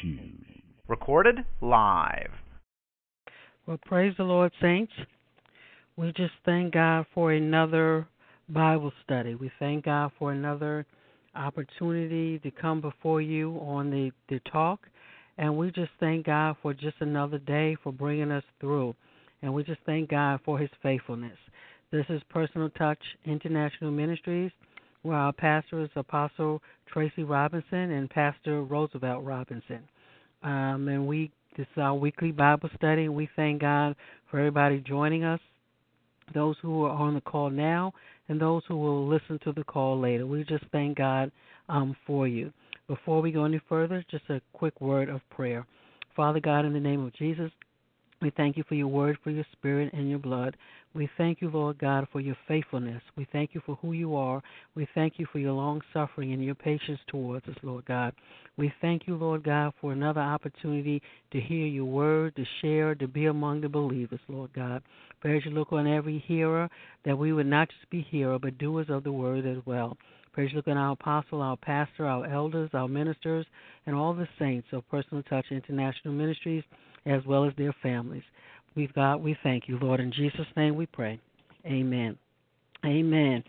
Shoes. Recorded live. Well, praise the Lord, saints. We just thank God for another Bible study. We thank God for another opportunity to come before you on the, the talk. And we just thank God for just another day for bringing us through. And we just thank God for his faithfulness. This is Personal Touch International Ministries, our pastor is Apostle Tracy Robinson and Pastor Roosevelt Robinson. Um, and we this is our weekly Bible study. We thank God for everybody joining us, those who are on the call now, and those who will listen to the call later. We just thank God um, for you. Before we go any further, just a quick word of prayer. Father God, in the name of Jesus, we thank you for your word, for your spirit, and your blood. We thank you, Lord God, for your faithfulness. We thank you for who you are. We thank you for your long suffering and your patience towards us, Lord God. We thank you, Lord God, for another opportunity to hear your word, to share, to be among the believers, Lord God. Pray as you look on every hearer, that we would not just be hearers, but doers of the word as well. Praise you, look on our apostle, our pastor, our elders, our ministers, and all the saints of Personal Touch International Ministries as well as their families. We've got, we thank you, Lord. In Jesus' name we pray. Amen. Amen.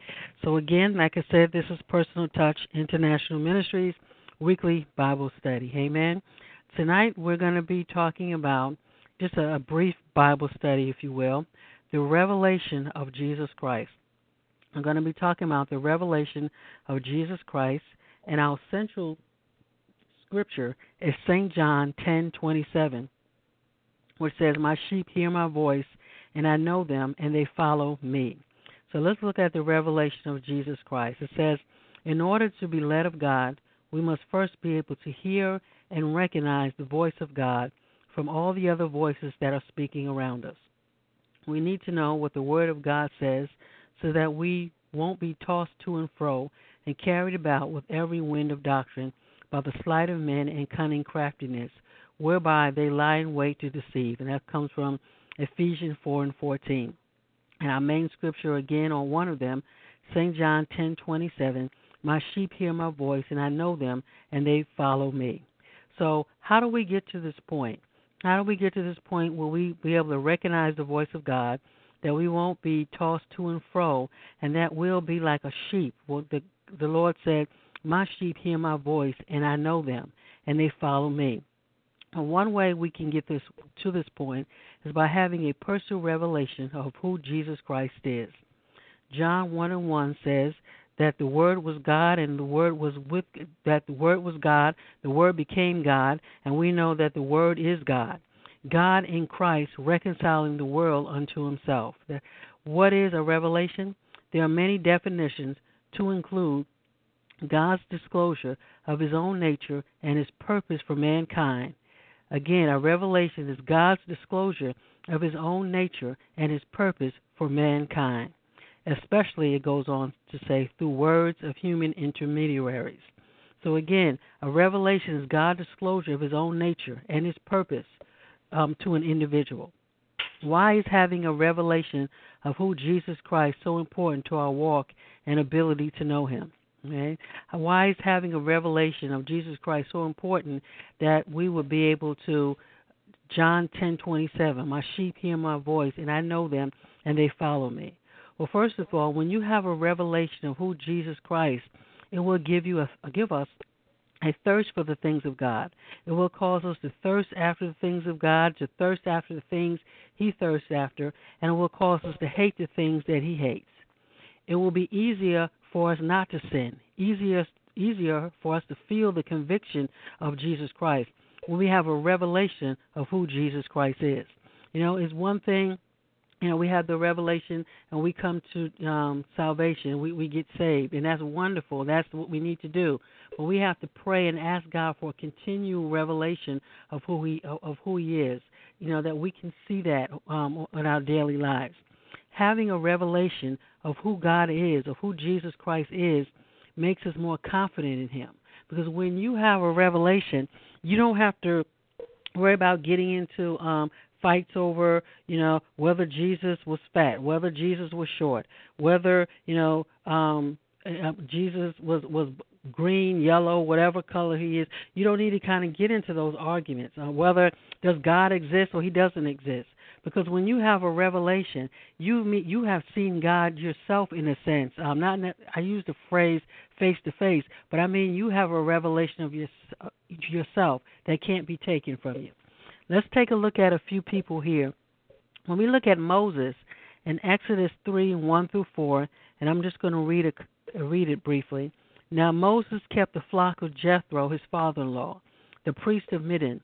So, again, like I said, this is Personal Touch International Ministries weekly Bible study. Amen. Tonight we're going to be talking about just a, a brief Bible study, if you will, the revelation of Jesus Christ. I'm going to be talking about the revelation of Jesus Christ, and our central scripture is St. John 10:27 which says, My sheep hear my voice, and I know them, and they follow me. So let's look at the revelation of Jesus Christ. It says, In order to be led of God, we must first be able to hear and recognize the voice of God from all the other voices that are speaking around us. We need to know what the Word of God says so that we won't be tossed to and fro and carried about with every wind of doctrine by the sleight of men and cunning craftiness whereby they lie in wait to deceive. And that comes from Ephesians 4 and 14. And our main scripture again on one of them, St. John 10:27, "My sheep hear my voice, and I know them, and they follow me." So, how do we get to this point? How do we get to this point where we be able to recognize the voice of God, that we won't be tossed to and fro, and that we'll be like a sheep? Well, the the Lord said, "My sheep hear my voice, and I know them, and they follow me." And one way we can get this to this point is by having a personal revelation of who Jesus Christ is. John 1 and 1 says that the word was God and the word was with that the word was God, the word became God, and we know that the word is God. God in Christ reconciling the world unto himself. What is a revelation? There are many definitions to include God's disclosure of his own nature and his purpose for mankind Again, a revelation is God's disclosure of his own nature and his purpose for mankind. Especially, it goes on to say, through words of human intermediaries. So, again, a revelation is God's disclosure of his own nature and his purpose um, to an individual. Why is having a revelation of who Jesus Christ so important to our walk and ability to know him? Okay? Why is having a revelation of Jesus Christ so important that we would be able to John 10:27, my sheep hear my voice and I know them and they follow me. Well, first of all, when you have a revelation of who Jesus Christ, it will give you a give us a thirst for the things of God. It will cause us to thirst after the things of God, to thirst after the things He thirsts after, and it will cause us to hate the things that He hates. It will be easier for us not to sin, easier easier for us to feel the conviction of Jesus Christ when we have a revelation of who Jesus Christ is. You know, it's one thing you know, we have the revelation and we come to um, salvation. We we get saved, and that's wonderful. That's what we need to do. But we have to pray and ask God for a continual revelation of who he of who He is. You know that we can see that um, in our daily lives having a revelation of who God is, of who Jesus Christ is, makes us more confident in Him. Because when you have a revelation, you don't have to worry about getting into um, fights over, you know, whether Jesus was fat, whether Jesus was short, whether you know um, uh, Jesus was was green, yellow, whatever color he is. You don't need to kind of get into those arguments uh, whether does God exist or he doesn't exist. Because when you have a revelation, you meet, you have seen God yourself in a sense. Um, not I use the phrase face to face, but I mean you have a revelation of your, uh, yourself that can't be taken from you. Let's take a look at a few people here. When we look at Moses in Exodus 3 1 through 4, and I'm just going to read, a, read it briefly. Now Moses kept the flock of Jethro, his father in law, the priest of Midian.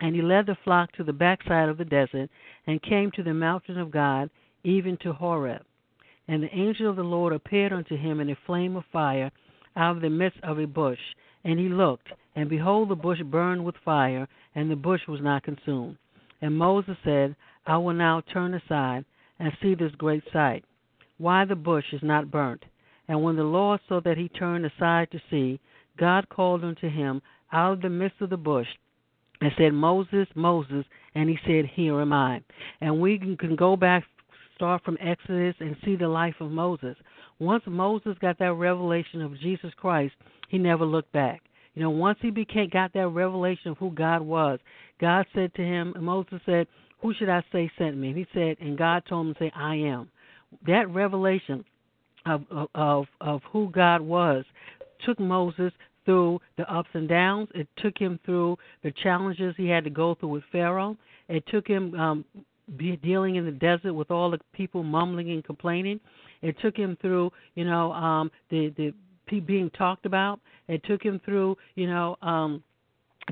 And he led the flock to the backside of the desert and came to the mountain of God, even to Horeb. And the angel of the Lord appeared unto him in a flame of fire out of the midst of a bush. And he looked, and behold, the bush burned with fire, and the bush was not consumed. And Moses said, I will now turn aside and see this great sight, why the bush is not burnt. And when the Lord saw that he turned aside to see, God called unto him out of the midst of the bush and said, Moses, Moses, and he said, Here am I. And we can go back, start from Exodus, and see the life of Moses. Once Moses got that revelation of Jesus Christ, he never looked back. You know, once he became got that revelation of who God was, God said to him, Moses said, Who should I say sent me? And he said, and God told him to say, I am. That revelation of of of who God was took Moses through the ups and downs. It took him through the challenges he had to go through with Pharaoh. It took him um, be dealing in the desert with all the people mumbling and complaining. It took him through, you know, um, the the being talked about. It took him through, you know, um,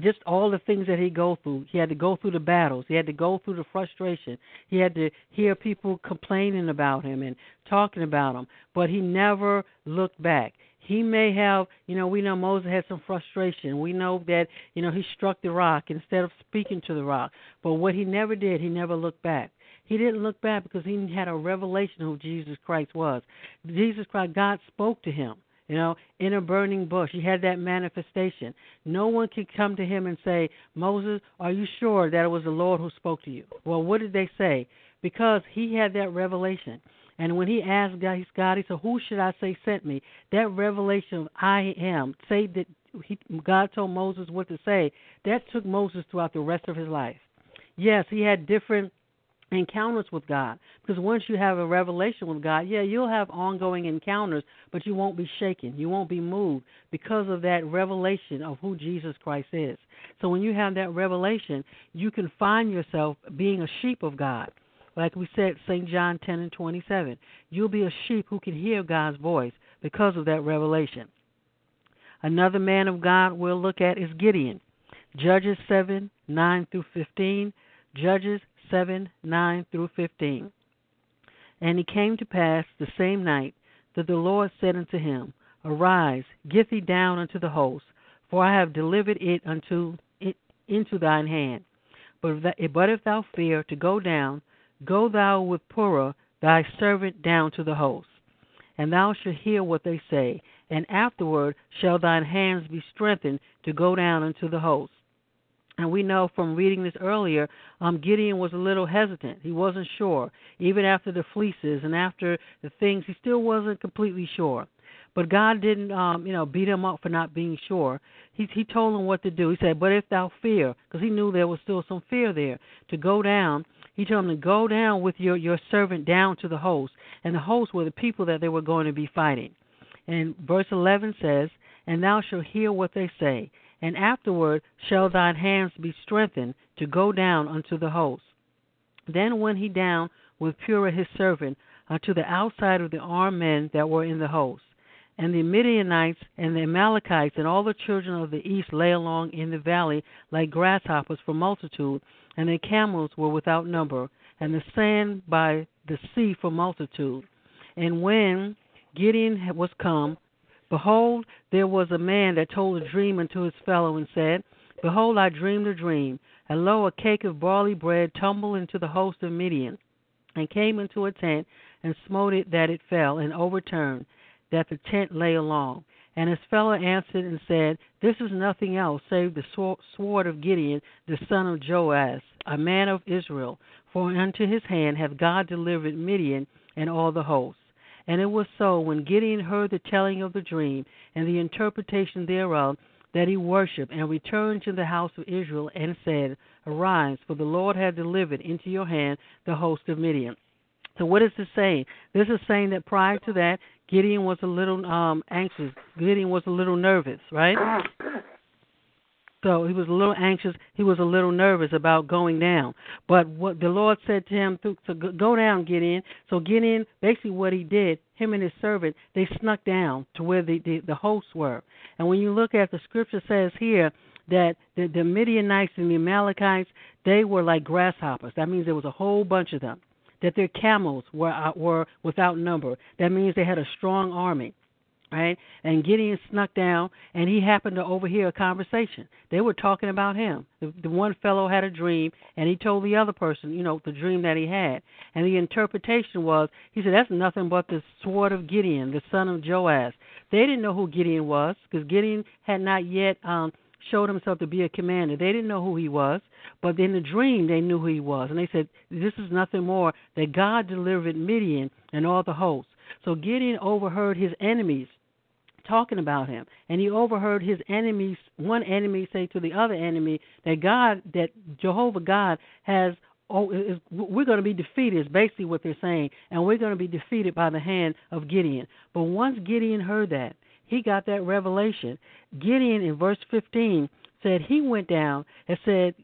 just all the things that he go through. He had to go through the battles. He had to go through the frustration. He had to hear people complaining about him and talking about him. But he never looked back. He may have, you know, we know Moses had some frustration. We know that, you know, he struck the rock instead of speaking to the rock. But what he never did, he never looked back. He didn't look back because he had a revelation of who Jesus Christ was. Jesus Christ, God spoke to him you know, in a burning bush. He had that manifestation. No one could come to him and say, Moses, are you sure that it was the Lord who spoke to you? Well, what did they say? Because he had that revelation. And when he asked God, he said, Who should I say sent me? That revelation of I am, say that he, God told Moses what to say, that took Moses throughout the rest of his life. Yes, he had different encounters with God. Because once you have a revelation with God, yeah, you'll have ongoing encounters, but you won't be shaken. You won't be moved because of that revelation of who Jesus Christ is. So when you have that revelation, you can find yourself being a sheep of God. Like we said, St. John 10 and 27. You'll be a sheep who can hear God's voice because of that revelation. Another man of God we'll look at is Gideon. Judges 7 9 through 15. Judges 7 9 through 15. And it came to pass the same night that the Lord said unto him, Arise, get thee down unto the host, for I have delivered it unto it into thine hand. But if, but if thou fear to go down, go thou with Purah thy servant down to the host, and thou shalt hear what they say, and afterward shall thine hands be strengthened to go down unto the host. And we know from reading this earlier, um, Gideon was a little hesitant. He wasn't sure. Even after the fleeces and after the things, he still wasn't completely sure. But God didn't, um, you know, beat him up for not being sure. He he told him what to do. He said, "But if thou fear," because he knew there was still some fear there, to go down. He told him to go down with your your servant down to the host, and the host were the people that they were going to be fighting. And verse 11 says, "And thou shalt hear what they say." and afterward shall thine hands be strengthened to go down unto the host. Then went he down with Purah his servant unto the outside of the armed men that were in the host. And the Midianites and the Amalekites and all the children of the east lay along in the valley like grasshoppers for multitude, and their camels were without number, and the sand by the sea for multitude. And when Gideon was come, Behold, there was a man that told a dream unto his fellow, and said, Behold, I dreamed a dream, and lo, a cake of barley bread tumbled into the host of Midian, and came into a tent, and smote it that it fell, and overturned, that the tent lay along. And his fellow answered and said, This is nothing else save the sword of Gideon, the son of Joash, a man of Israel. For unto his hand hath God delivered Midian and all the hosts. And it was so when Gideon heard the telling of the dream and the interpretation thereof that he worshipped and returned to the house of Israel and said, Arise, for the Lord hath delivered into your hand the host of Midian. So what is this saying? This is saying that prior to that, Gideon was a little um anxious. Gideon was a little nervous, right? So he was a little anxious. He was a little nervous about going down. But what the Lord said to him to, to go down, Gideon. So Gideon, basically what he did, him and his servant, they snuck down to where the the, the hosts were. And when you look at the scripture says here that the, the Midianites and the Amalekites, they were like grasshoppers. That means there was a whole bunch of them. That their camels were uh, were without number. That means they had a strong army right? And Gideon snuck down, and he happened to overhear a conversation. They were talking about him. The, the one fellow had a dream, and he told the other person, you know, the dream that he had. And the interpretation was, he said, that's nothing but the sword of Gideon, the son of Joash. They didn't know who Gideon was because Gideon had not yet um, showed himself to be a commander. They didn't know who he was, but in the dream they knew who he was, and they said, "This is nothing more that God delivered Midian and all the hosts." So Gideon overheard his enemies talking about him, and he overheard his enemies, one enemy say to the other enemy that God, that Jehovah God has oh, is, we're going to be defeated, is basically what they're saying, and we're going to be defeated by the hand of Gideon. But once Gideon heard that, he got that revelation. Gideon, in verse 15, said he went down and said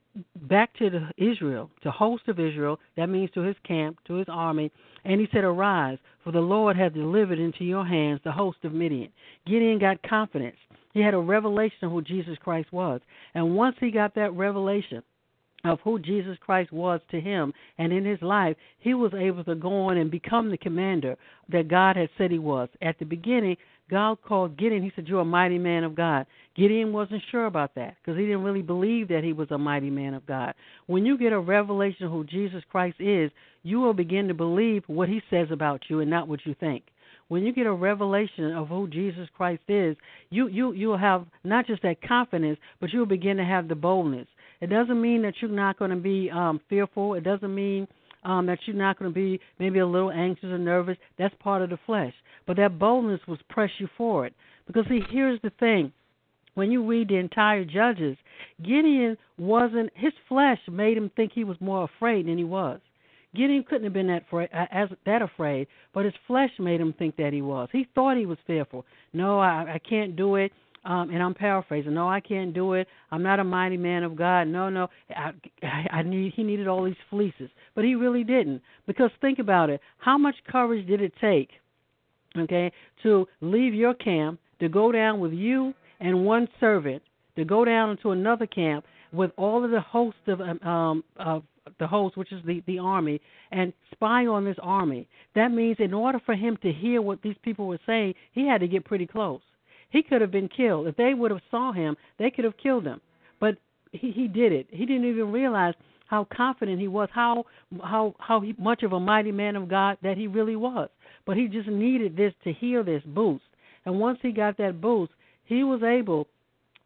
back to the Israel, to host of Israel, that means to his camp, to his army, and he said, Arise, for the Lord hath delivered into your hands the host of Midian. Gideon got confidence. He had a revelation of who Jesus Christ was. And once he got that revelation, of who Jesus Christ was to him and in his life, he was able to go on and become the commander that God had said he was. At the beginning, God called Gideon. He said, You're a mighty man of God. Gideon wasn't sure about that because he didn't really believe that he was a mighty man of God. When you get a revelation of who Jesus Christ is, you will begin to believe what he says about you and not what you think. When you get a revelation of who Jesus Christ is, you you you'll have not just that confidence, but you'll begin to have the boldness. It doesn't mean that you're not going to be um, fearful. It doesn't mean um, that you're not going to be maybe a little anxious or nervous. That's part of the flesh. But that boldness was press you forward. Because see, here's the thing. When you read the entire Judges, Gideon wasn't his flesh made him think he was more afraid than he was. Gideon couldn't have been that fra- as that afraid, but his flesh made him think that he was. He thought he was fearful. No, I, I can't do it. Um, and I'm paraphrasing. No, I can't do it. I'm not a mighty man of God. No, no. I, I, I need. He needed all these fleeces, but he really didn't. Because think about it. How much courage did it take okay, to leave your camp, to go down with you and one servant, to go down into another camp with all of the host of um, um of the host, which is the the army, and spy on this army. That means in order for him to hear what these people were saying, he had to get pretty close. He could have been killed if they would have saw him. They could have killed him, but he he did it. He didn't even realize how confident he was, how how how he, much of a mighty man of God that he really was. But he just needed this to hear this boost. And once he got that boost, he was able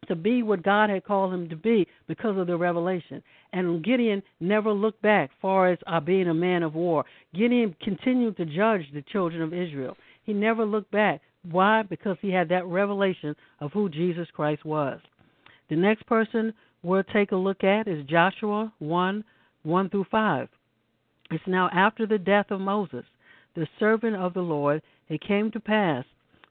to be what God had called him to be because of the revelation. And Gideon never looked back far as uh, being a man of war. Gideon continued to judge the children of Israel. He never looked back. Why? Because he had that revelation of who Jesus Christ was. The next person we'll take a look at is Joshua 1 1 through 5. It's now after the death of Moses the servant of the Lord, it came to pass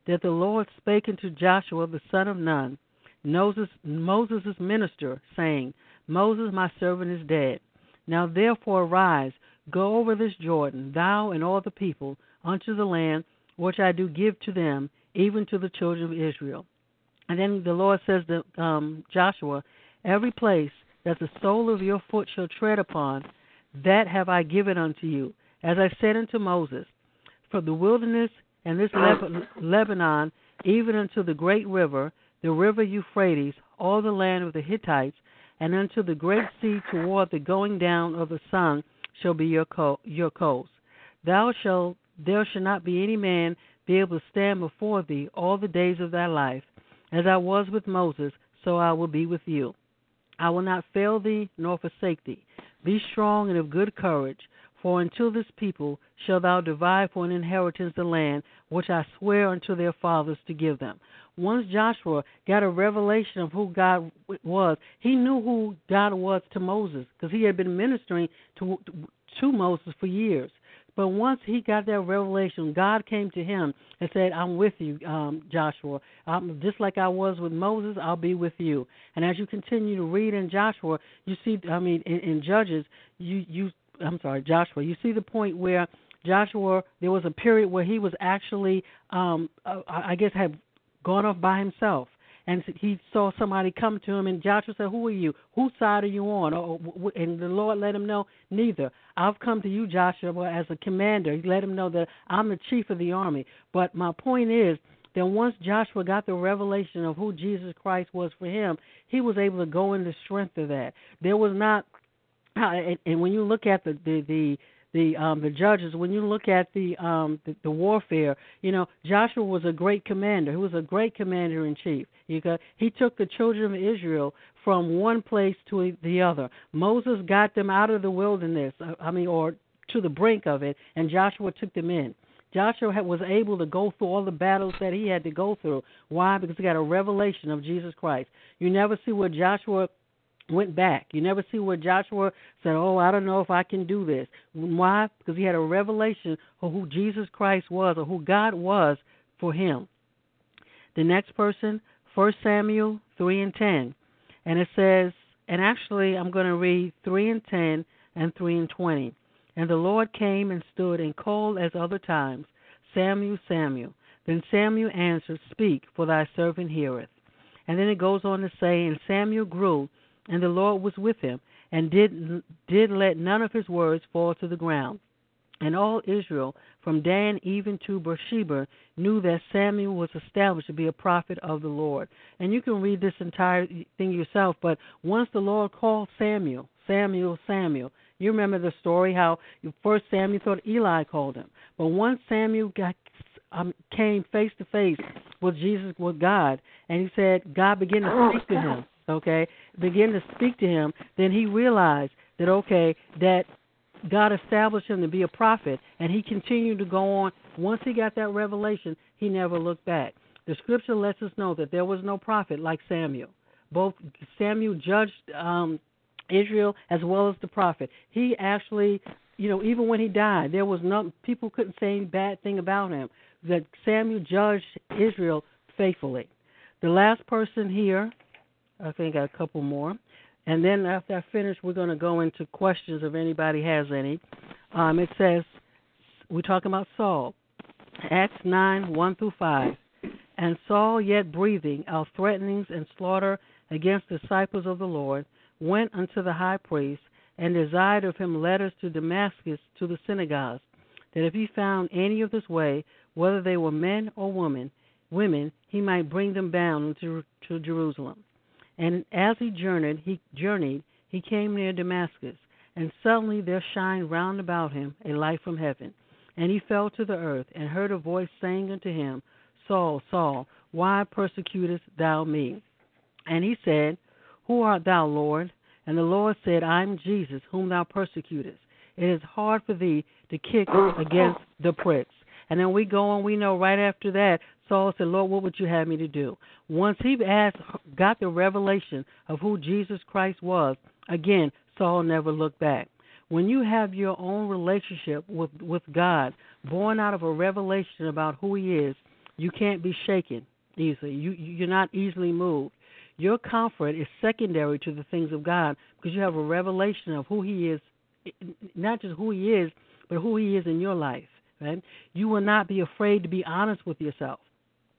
that the Lord spake unto Joshua the son of Nun, Moses' minister, saying, Moses my servant is dead. Now therefore arise, go over this Jordan, thou and all the people, unto the land which I do give to them, even to the children of Israel. And then the Lord says to um, Joshua, Every place that the sole of your foot shall tread upon, that have I given unto you, as I said unto Moses from the wilderness and this Lebanon, even unto the great river, the river Euphrates, all the land of the Hittites, and unto the great sea toward the going down of the sun shall be your co- your coast. Thou shalt there shall not be any man be able to stand before thee all the days of thy life. As I was with Moses, so I will be with you. I will not fail thee nor forsake thee. Be strong and of good courage, For unto this people shalt thou divide for an inheritance the land which I swear unto their fathers to give them. Once Joshua got a revelation of who God was, he knew who God was to Moses because he had been ministering to to Moses for years. But once he got that revelation, God came to him and said, "I'm with you, um, Joshua. I'm, just like I was with Moses, I'll be with you." And as you continue to read in Joshua, you see, I mean, in, in Judges, you you, I'm sorry, Joshua, you see the point where Joshua, there was a period where he was actually, um, uh, I guess, had gone off by himself and he saw somebody come to him, and Joshua said, "Who are you? Whose side are you on?" And the Lord let him know, "Neither. I've come to you, Joshua, as a commander." He let him know that I'm the chief of the army. But my point is that once Joshua got the revelation of who Jesus Christ was for him, he was able to go in the strength of that. There was not, uh, and when you look at the the the the um the judges when you look at the um the, the warfare you know joshua was a great commander he was a great commander in chief you got he took the children of israel from one place to the other moses got them out of the wilderness uh, i mean or to the brink of it and joshua took them in Joshua was able to go through all the battles that he had to go through. Why? Because he got a revelation of Jesus Christ. You never see where Joshua went back. You never see where Joshua said, "Oh, I don't know if I can do this." Why? Because he had a revelation of who Jesus Christ was or who God was for him. The next person, First Samuel three and ten, and it says, and actually I'm going to read three and ten and three and twenty. And the Lord came and stood and called as other times, Samuel, Samuel. Then Samuel answered, Speak, for thy servant heareth. And then it goes on to say, And Samuel grew and the Lord was with him, and did did let none of his words fall to the ground. And all Israel, from Dan even to Beersheba, knew that Samuel was established to be a prophet of the Lord. And you can read this entire thing yourself, but once the Lord called Samuel, Samuel, Samuel, you remember the story how first Samuel thought Eli called him, but once Samuel got um, came face to face with Jesus, with God, and he said God began to speak to him okay, begin to speak to him, then he realized that okay, that God established him to be a prophet, and he continued to go on. Once he got that revelation, he never looked back. The scripture lets us know that there was no prophet like Samuel. Both Samuel judged um, Israel as well as the prophet. He actually, you know, even when he died, there was no people couldn't say any bad thing about him. That Samuel judged Israel faithfully. The last person here I think a couple more. And then after I finish, we're going to go into questions if anybody has any. Um, it says, we're talking about Saul. Acts 9 1 through 5. And Saul, yet breathing out threatenings and slaughter against disciples of the Lord, went unto the high priest and desired of him letters to Damascus to the synagogues, that if he found any of this way, whether they were men or women, women, he might bring them bound to, to Jerusalem. And as he journeyed, he journeyed, he came near Damascus, and suddenly there shined round about him a light from heaven. And he fell to the earth, and heard a voice saying unto him, Saul, Saul, why persecutest thou me? And he said, Who art thou, Lord? And the Lord said, I am Jesus, whom thou persecutest. It is hard for thee to kick against the pricks. And then we go on, we know right after that, Saul said, Lord, what would you have me to do? Once he asked, got the revelation of who Jesus Christ was, again, Saul never looked back. When you have your own relationship with, with God, born out of a revelation about who He is, you can't be shaken easily. You, you're not easily moved. Your comfort is secondary to the things of God because you have a revelation of who He is, not just who He is, but who He is in your life. Right? You will not be afraid to be honest with yourself.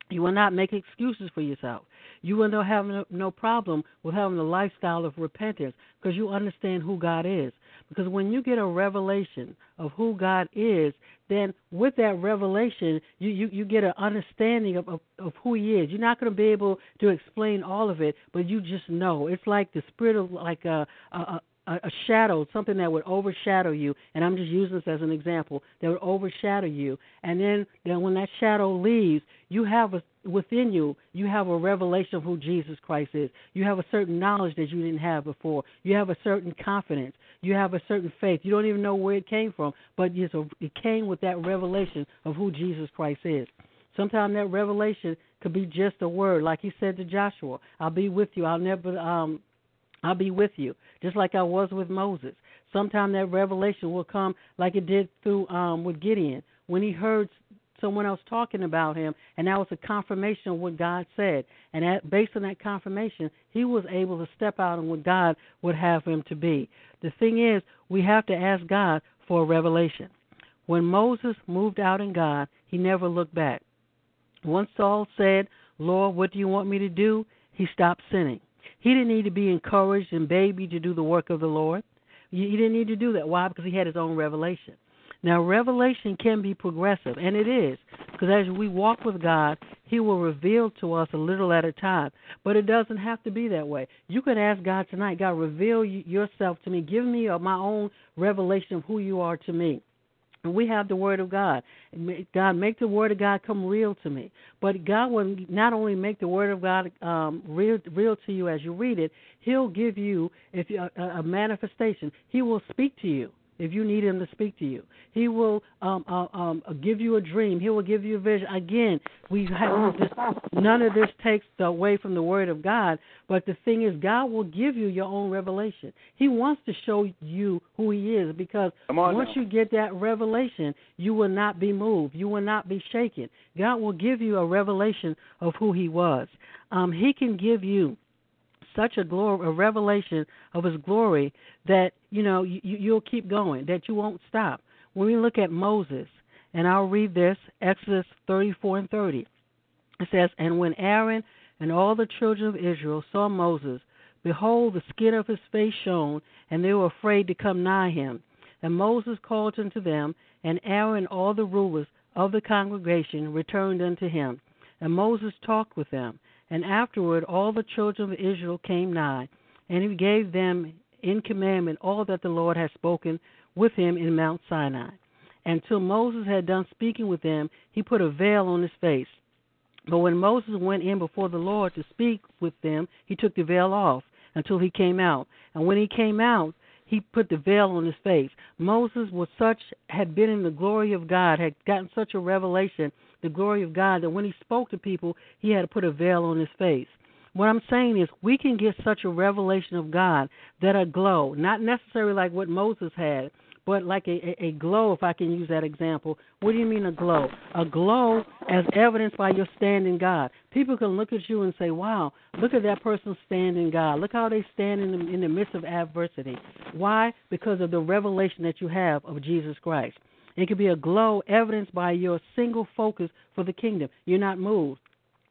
You will not make excuses for yourself. You will not have no, problem with having a lifestyle of repentance because you understand who God is. Because when you get a revelation of who God is, then with that revelation, you, you, you get an understanding of, of, of who He is. You're not going to be able to explain all of it, but you just know. It's like the spirit of like a, a, a, a shadow, something that would overshadow you, and I'm just using this as an example, that would overshadow you. And then, then when that shadow leaves, you have a within you, you have a revelation of who Jesus Christ is. You have a certain knowledge that you didn't have before. You have a certain confidence. You have a certain faith. You don't even know where it came from, but it came with that revelation of who Jesus Christ is. Sometimes that revelation could be just a word, like he said to Joshua, "I'll be with you. I'll never, um, I'll be with you," just like I was with Moses. Sometime that revelation will come like it did through um, with Gideon when he heard someone else talking about him, and that was a confirmation of what God said. And at, based on that confirmation, he was able to step out on what God would have him to be. The thing is, we have to ask God for a revelation. When Moses moved out in God, he never looked back. Once Saul said, Lord, what do you want me to do? He stopped sinning. He didn't need to be encouraged and baby to do the work of the Lord. He didn't need to do that. Why? Because he had his own revelation. Now, revelation can be progressive, and it is, because as we walk with God, He will reveal to us a little at a time. But it doesn't have to be that way. You can ask God tonight, God, reveal yourself to me. Give me uh, my own revelation of who you are to me. And we have the Word of God. God, make the Word of God come real to me. But God will not only make the Word of God um, real, real to you as you read it, He'll give you if you, a, a manifestation. He will speak to you if you need him to speak to you. He will um, uh, um, give you a dream. He will give you a vision. Again, we have this, none of this takes away from the Word of God. But the thing is, God will give you your own revelation. He wants to show you who He is because once now. you get that revelation, you will not be moved. You will not be shaken. God will give you a revelation of who He was. Um, he can give you such a glory, a revelation of His glory that you know you, you'll keep going, that you won't stop. When we look at Moses, and I'll read this Exodus 34 and 30. It says, And when Aaron and all the children of Israel saw Moses, behold, the skin of his face shone, and they were afraid to come nigh him. And Moses called unto them, and Aaron and all the rulers of the congregation returned unto him. And Moses talked with them. And afterward all the children of Israel came nigh, and he gave them in commandment all that the Lord had spoken with him in Mount Sinai. Until Moses had done speaking with them, he put a veil on his face. But when Moses went in before the Lord to speak with them, he took the veil off until he came out. And when he came out, he put the veil on his face. Moses was such had been in the glory of God, had gotten such a revelation the glory of God that when he spoke to people, he had to put a veil on his face. What I'm saying is, we can get such a revelation of God that a glow, not necessarily like what Moses had, but like a, a, glow, if I can use that example. What do you mean a glow? A glow as evidenced by your standing God. People can look at you and say, wow, look at that person standing God. Look how they stand in the, in the midst of adversity. Why? Because of the revelation that you have of Jesus Christ. It could be a glow evidenced by your single focus for the kingdom. You're not moved.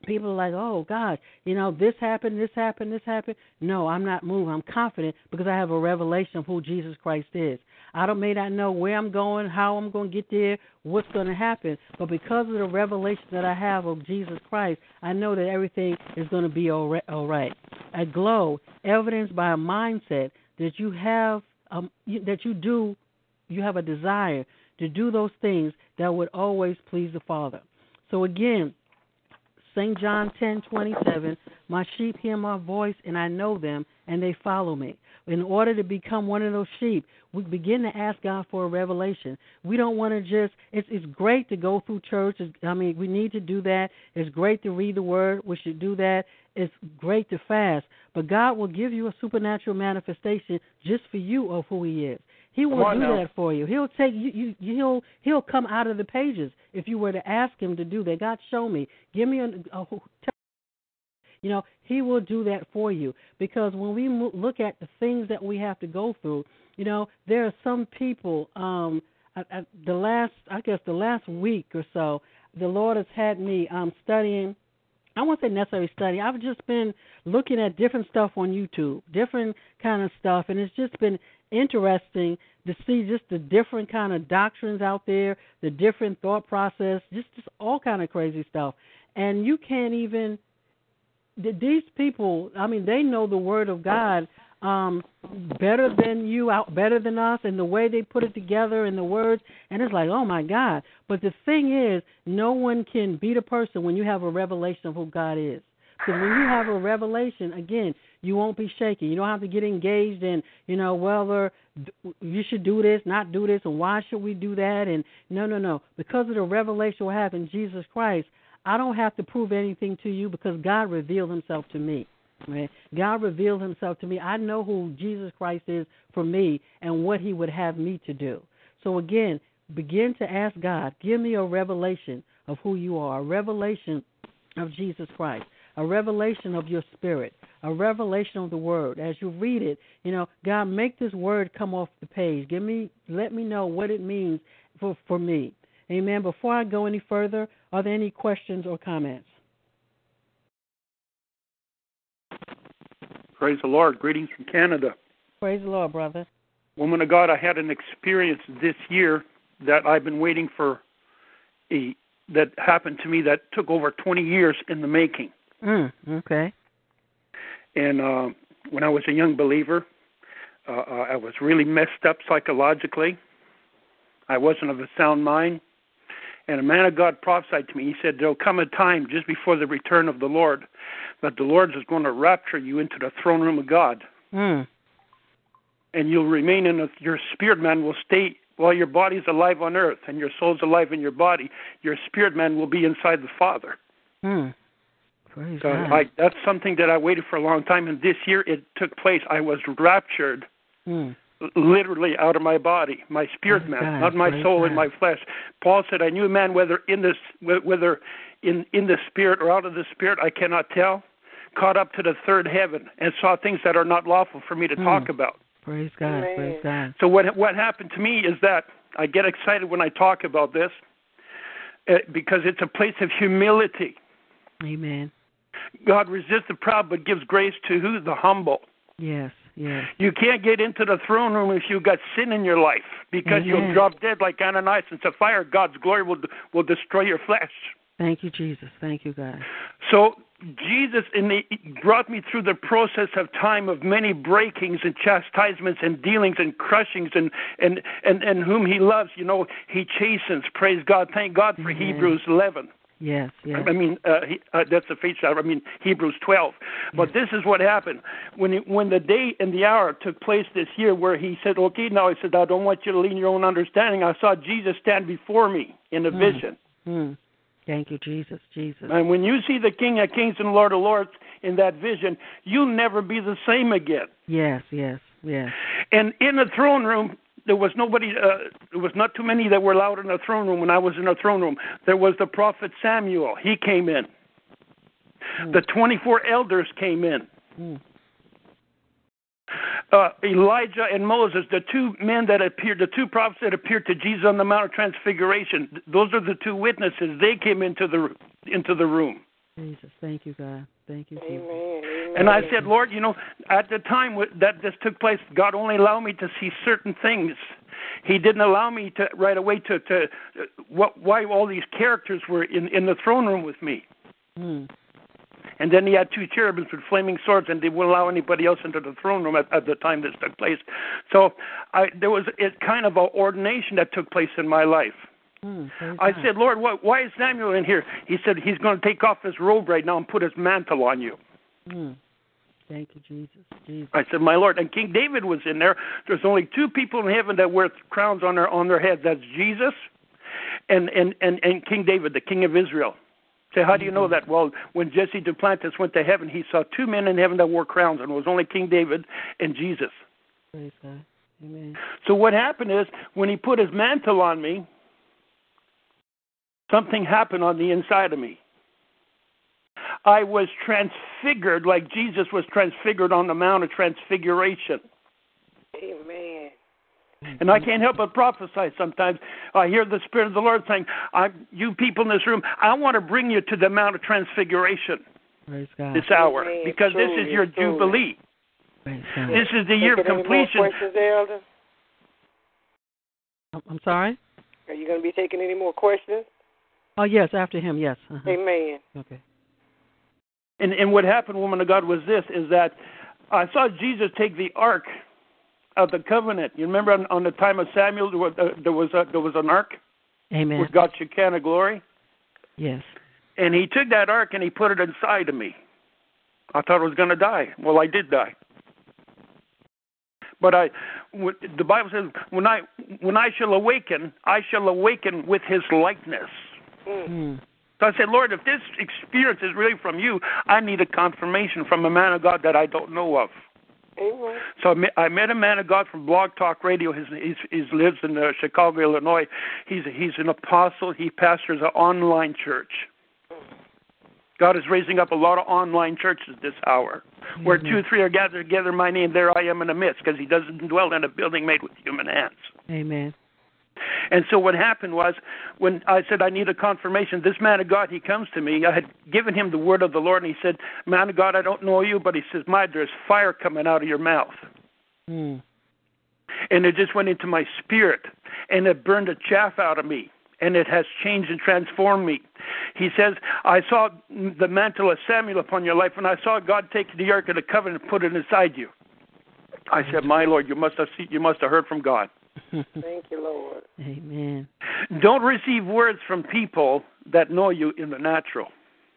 People are like, oh, God, you know, this happened, this happened, this happened. No, I'm not moved. I'm confident because I have a revelation of who Jesus Christ is. I don't may not know where I'm going, how I'm going to get there, what's going to happen, but because of the revelation that I have of Jesus Christ, I know that everything is going to be all right. A glow, evidenced by a mindset that you have, um, that you do, you have a desire to do those things that would always please the Father. So again, St. John 10:27, my sheep hear my voice and I know them and they follow me. In order to become one of those sheep, we begin to ask God for a revelation. We don't want to just it's it's great to go through church. It's, I mean, we need to do that. It's great to read the word. We should do that. It's great to fast, but God will give you a supernatural manifestation just for you of who he is. He will do now. that for you. He'll take you, you. He'll he'll come out of the pages if you were to ask him to do that. God, show me. Give me a. a you know, he will do that for you because when we look at the things that we have to go through, you know, there are some people. Um, I, I, the last, I guess, the last week or so, the Lord has had me um studying. I won't say necessary study. I've just been looking at different stuff on YouTube, different kind of stuff, and it's just been interesting to see just the different kind of doctrines out there, the different thought process, just just all kind of crazy stuff. And you can't even these people, I mean, they know the word of God um better than you out better than us and the way they put it together and the words and it's like oh my god but the thing is no one can beat a person when you have a revelation of who god is because when you have a revelation again you won't be shaken you don't have to get engaged in you know whether you should do this not do this and why should we do that and no no no because of the revelation we have in jesus christ i don't have to prove anything to you because god revealed himself to me Right? God revealed himself to me. I know who Jesus Christ is for me and what he would have me to do. So again, begin to ask God, give me a revelation of who you are, a revelation of Jesus Christ, a revelation of your spirit, a revelation of the word. As you read it, you know, God, make this word come off the page. Give me let me know what it means for, for me. Amen. Before I go any further, are there any questions or comments? Praise the Lord. Greetings from Canada. Praise the Lord, brother. Woman of God, I had an experience this year that I've been waiting for a that happened to me that took over 20 years in the making. Mm, okay. And uh, when I was a young believer, uh, uh, I was really messed up psychologically. I wasn't of a sound mind. And a man of God prophesied to me. He said, There'll come a time just before the return of the Lord that the Lord is going to rapture you into the throne room of God. Mm. And you'll remain in a, your spirit man will stay while your body's alive on earth and your soul's alive in your body. Your spirit man will be inside the Father. Mm. Praise so God. I, that's something that I waited for a long time, and this year it took place. I was raptured. Mm literally out of my body, my spirit oh, man, God, not my soul and my flesh. Paul said, "I knew a man whether in this whether in in the spirit or out of the spirit, I cannot tell." Caught up to the third heaven and saw things that are not lawful for me to hmm. talk about. Praise God, Amen. praise God. So what what happened to me is that I get excited when I talk about this uh, because it's a place of humility. Amen. God resists the proud but gives grace to who? The humble. Yes. Yes. You can't get into the throne room if you've got sin in your life because Amen. you'll drop dead like Ananias and Sapphira. God's glory will will destroy your flesh. Thank you, Jesus. Thank you, God. So Jesus in the, brought me through the process of time of many breakings and chastisements and dealings and crushings and and and, and whom He loves. You know, He chastens. Praise God. Thank God for Amen. Hebrews 11. Yes, yes. I mean, uh, he, uh, that's the faith I mean, Hebrews 12. But yes. this is what happened when he, when the day and the hour took place this year, where he said, "Okay, now," he said, "I don't want you to lean your own understanding." I saw Jesus stand before me in a mm. vision. Mm. Thank you, Jesus, Jesus. And when you see the King of Kings and Lord of Lords in that vision, you'll never be the same again. Yes, yes, yes. And in the throne room, there was nobody uh, there was not too many that were allowed in the throne room when I was in the throne room. There was the prophet Samuel. He came in. Mm. The 24 elders came in. Mm. Uh, Elijah and Moses, the two men that appeared, the two prophets that appeared to Jesus on the Mount of Transfiguration, those are the two witnesses. They came into the into the room. Jesus, thank you, God. Thank you. Amen. Amen. And I said, Lord, you know, at the time that this took place, God only allowed me to see certain things. He didn't allow me to right away to to uh, what why all these characters were in in the throne room with me. Mm. And then he had two cherubims with flaming swords, and they wouldn't allow anybody else into the throne room at, at the time this took place. So I, there was it kind of an ordination that took place in my life. Mm, I said, Lord, why, why is Samuel in here? He said, He's going to take off his robe right now and put his mantle on you. Mm. Thank you, Jesus. Jesus. I said, My Lord, and King David was in there. There's only two people in heaven that wear crowns on their on their heads. That's Jesus and and and, and King David, the King of Israel. Say, how do you know Mm-hmm. that? Well, when Jesse Duplantis went to heaven, he saw two men in heaven that wore crowns, and it was only King David and Jesus. Praise God. Amen. So what happened is when he put his mantle on me, something happened on the inside of me. I was transfigured like Jesus was transfigured on the Mount of Transfiguration. Amen. And I can't help but prophesy sometimes. I hear the Spirit of the Lord saying, I, You people in this room, I want to bring you to the Mount of Transfiguration Praise God. this hour Amen. because this is your truly. Jubilee. This is the year of Taking any completion. more questions, Elder? I'm- I'm sorry. Are you going to be taking any more questions? Oh yes, after him. Yes. Uh-huh. Amen. Okay. And, and what happened, woman of God, was this: is that I saw Jesus take the ark of the covenant. You remember on, on the time of Samuel, there was, uh, there was a, there was an ark Amen. with God's Shekinah glory, Yes. and he took that ark and he put it inside of me. I thought I was going to die. Well, I did die. But I, w- the Bible says, when I when I shall awaken, I shall awaken with His likeness. Mm. So I said, Lord, if this experience is really from you, I need a confirmation from a man of God that I don't know of. Amen. So I met, I met a man of God from Blog Talk Radio. His he's, he's lives in uh, Chicago, Illinois. He's a, he's an apostle. He pastors an online church. God is raising up a lot of online churches this hour, where Amen. two, three are gathered together. in My name, there I am in the midst, because He doesn't dwell in a building made with human hands. Amen. And so what happened was when I said I need a confirmation, this man of God, he comes to me. I had given him the word of the Lord, and he said, "Man of God, I don't know you, but he says, my there's fire coming out of your mouth." Mm. and it just went into my spirit and it burned the chaff out of me and it has changed and transformed me. He says, I saw the mantle of Samuel upon your life, and I saw God take the Ark of the Covenant and put it inside you. I said, My Lord, you must have seen, you must have heard from God. Thank you, Lord. Amen. Don't receive words from people that know you in the natural.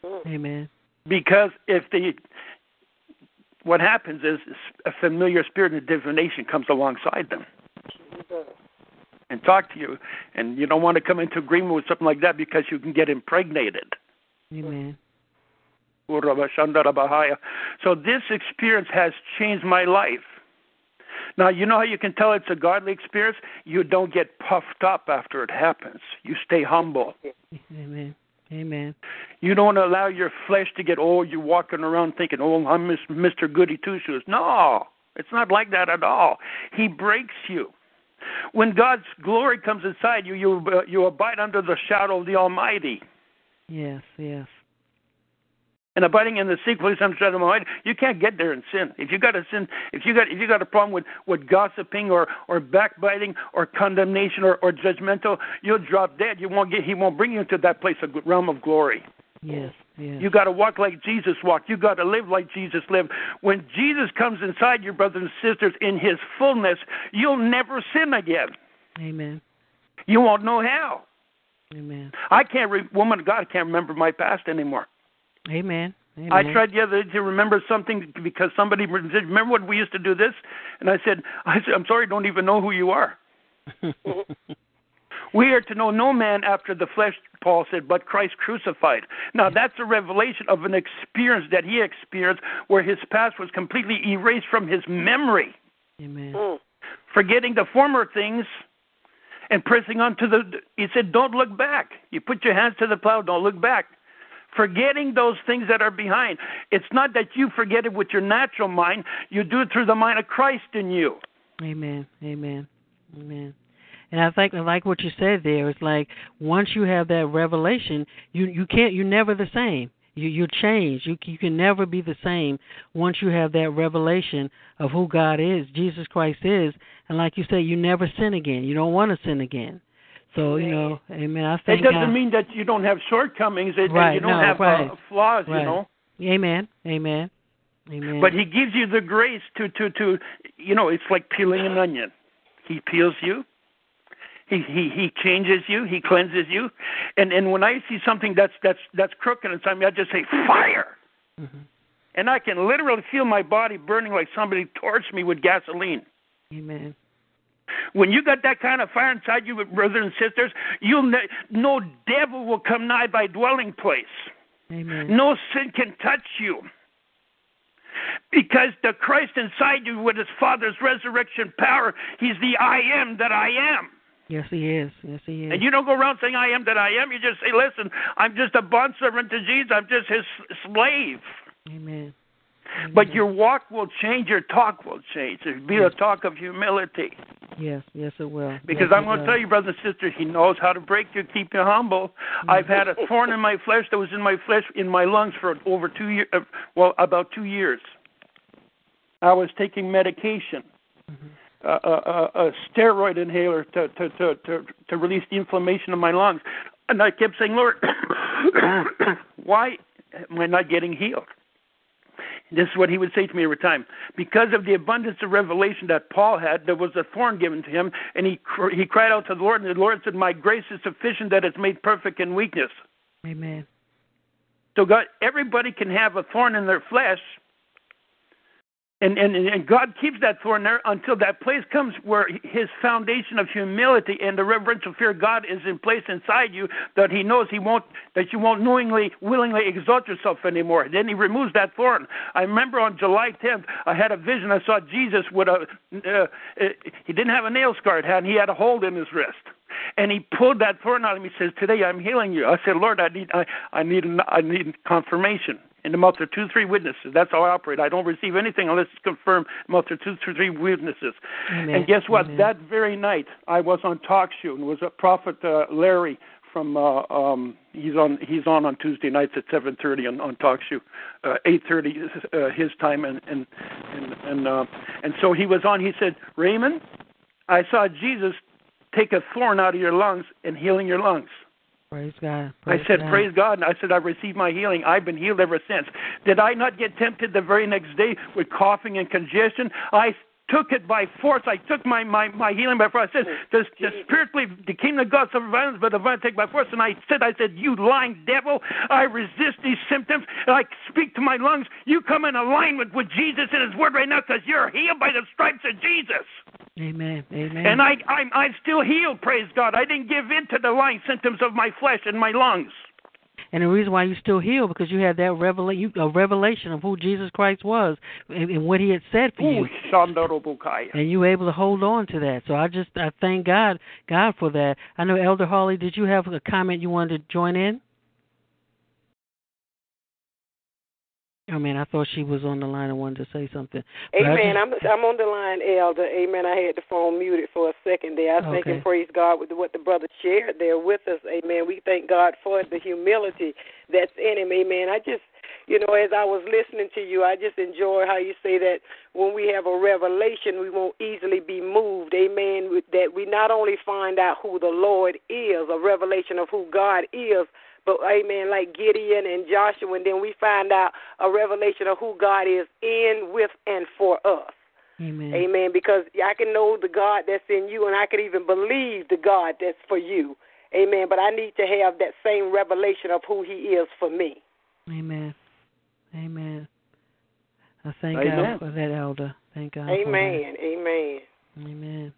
Mm. Amen. Because if they what happens is a familiar spirit of divination comes alongside them. Jesus. and talk to you, and you don't want to come into agreement with something like that because you can get impregnated. Amen. So this experience has changed my life. Now you know how you can tell it's a godly experience. You don't get puffed up after it happens. You stay humble. Amen. Amen. You don't allow your flesh to get oh you're walking around thinking oh I'm Mr. Goody Two Shoes. No, it's not like that at all. He breaks you. When God's glory comes inside you, you uh, you abide under the shadow of the Almighty. Yes. Yes. And abiding in the secret place under the shadow of the you can't get there in sin. If you got a sin, if you got if you got a problem with with gossiping or or backbiting or condemnation or or judgmental, you'll drop dead. You won't get. He won't bring you into that place of realm of glory. Yes. Yes. You got to walk like Jesus walked. You got to live like Jesus lived. When Jesus comes inside your brothers and sisters in His fullness, you'll never sin again. Amen. You won't know how. Amen. I can't, re- woman of God, I can't remember my past anymore. Amen. Amen. I tried the other day to remember something because somebody said, "Remember when we used to do this?" And I said, "I said, I'm sorry, I don't even know who you are." We are to know no man after the flesh, Paul said, but Christ crucified. Now, that's a revelation of an experience that he experienced where his past was completely erased from his memory, Amen. Mm. forgetting the former things and pressing on to the. He said, Don't look back. You put your hands to the plow, don't look back. Forgetting those things that are behind. It's not that you forget it with your natural mind, you do it through the mind of Christ in you. Amen. Amen. Amen. And I think I like what you said there. It's like once you have that revelation, you you can't you're never the same. You you change. You you can never be the same once you have that revelation of who God is, Jesus Christ is, and like you say, you never sin again. You don't want to sin again. So you know, Amen. I thank It doesn't God. mean that you don't have shortcomings and, and Right, you don't no, have right, uh, flaws, right. you know. Amen. Amen. Amen. But he gives you the grace to to to you know, it's like peeling an onion. He peels you. He he he changes you. He cleanses you. And and when I see something that's that's that's crooked inside me, I just say fire. Mhm. And I can literally feel my body burning like somebody torched me with gasoline. Amen. When you got that kind of fire inside you, brothers and sisters, you'll ne- no devil will come nigh thy dwelling place. Amen. No sin can touch you. Because the Christ inside you with his Father's resurrection power, he's the I am that I am. Yes, he is. Yes, he is. And you don't go around saying I am that I am. You just say, listen, I'm just a bondservant to Jesus. I'm just his slave. Amen. But mm-hmm. your walk will change. Your talk will change. It'll be a talk of humility. Yes, yes, it will. Because yes, I'm going to tell you, brothers and sisters, he knows how to break you, keep you humble. Mm-hmm. I've had a thorn in my flesh that was in my flesh, in my lungs for over two years. Uh, well, about two years. I was taking medication, Mm-hmm. uh, a, a, a steroid inhaler to, to to to to release the inflammation in my lungs, and I kept saying, Lord, why am I not getting healed? This is what he would say to me every time. Because of the abundance of revelation that Paul had, there was a thorn given to him, and he he cried out to the Lord, and the Lord said, "My grace is sufficient; that it's made perfect in weakness." Amen. So God, everybody can have a thorn in their flesh, and, and and God keeps that thorn there until that place comes where His foundation of humility and the reverential fear of God is in place inside you that He knows He won't that you won't knowingly, willingly exalt yourself anymore. Then He removes that thorn. I remember on July 10th, I had a vision. I saw Jesus with a uh, he didn't have a nail scarred hand. He had a hold in his wrist and he pulled that thorn out of me. He says, "Today I'm healing you." I said, "Lord, I need I, I need I need confirmation." In the mouth of two, three witnesses. That's how I operate. I don't receive anything unless it's confirmed in the mouth of two, three witnesses. Amen. And guess what? Amen. That very night, I was on talk show, and it was a prophet uh, Larry from uh, um, he's on he's on on Tuesday nights at 7:30 on, on talk show, uh, 8:30 uh, his time, and and and and, uh, and so he was on. He said, Raymond, I saw Jesus take a thorn out of your lungs and healing your lungs. Praise God. I said, God. Praise God. And I said, I received my healing. I've been healed ever since. Did I not get tempted the very next day with coughing and congestion? I took it by force. I took my, my, my healing by force. I said, oh, the, the spirit believe the kingdom of God suffer violence, but the violence take by force. And I said, I said, you lying devil, I resist these symptoms. And I speak to my lungs. You come in alignment with Jesus and His Word right now because you're healed by the stripes of Jesus. Amen. Amen. And I, I'm, I'm still healed, praise God. I didn't give in to the lying symptoms of my flesh and my lungs. And the reason why you still heal because you had that revela- you, a revelation of who Jesus Christ was and, and what He had said for you, Ooh, Shandorobokaya. and you were able to hold on to that. So I just I thank God God for that. I know Elder Harley, did you have a comment you wanted to join in? I mean, I thought she was on the line and wanted to say something. But I Amen. just- I'm I'm on the line, Elder. Amen. I had the phone muted for a second there. I thank Okay. and praise God with what the brother shared there with us. Amen. We thank God for the humility that's in him. Amen. I just you know, as I was listening to you, I just enjoy how you say that when we have a revelation, we won't easily be moved. Amen. That we not only find out who the Lord is, a revelation of who God is, but amen, like Gideon and Joshua, and then we find out a revelation of who God is in, with, and for us. Amen. Amen. Because I can know the God that's in you, and I can even believe the God that's for you. Amen. But I need to have that same revelation of who He is for me. Amen. Amen. I thank Amen. God for that, Elder. Thank God. for Amen. Amen. Amen.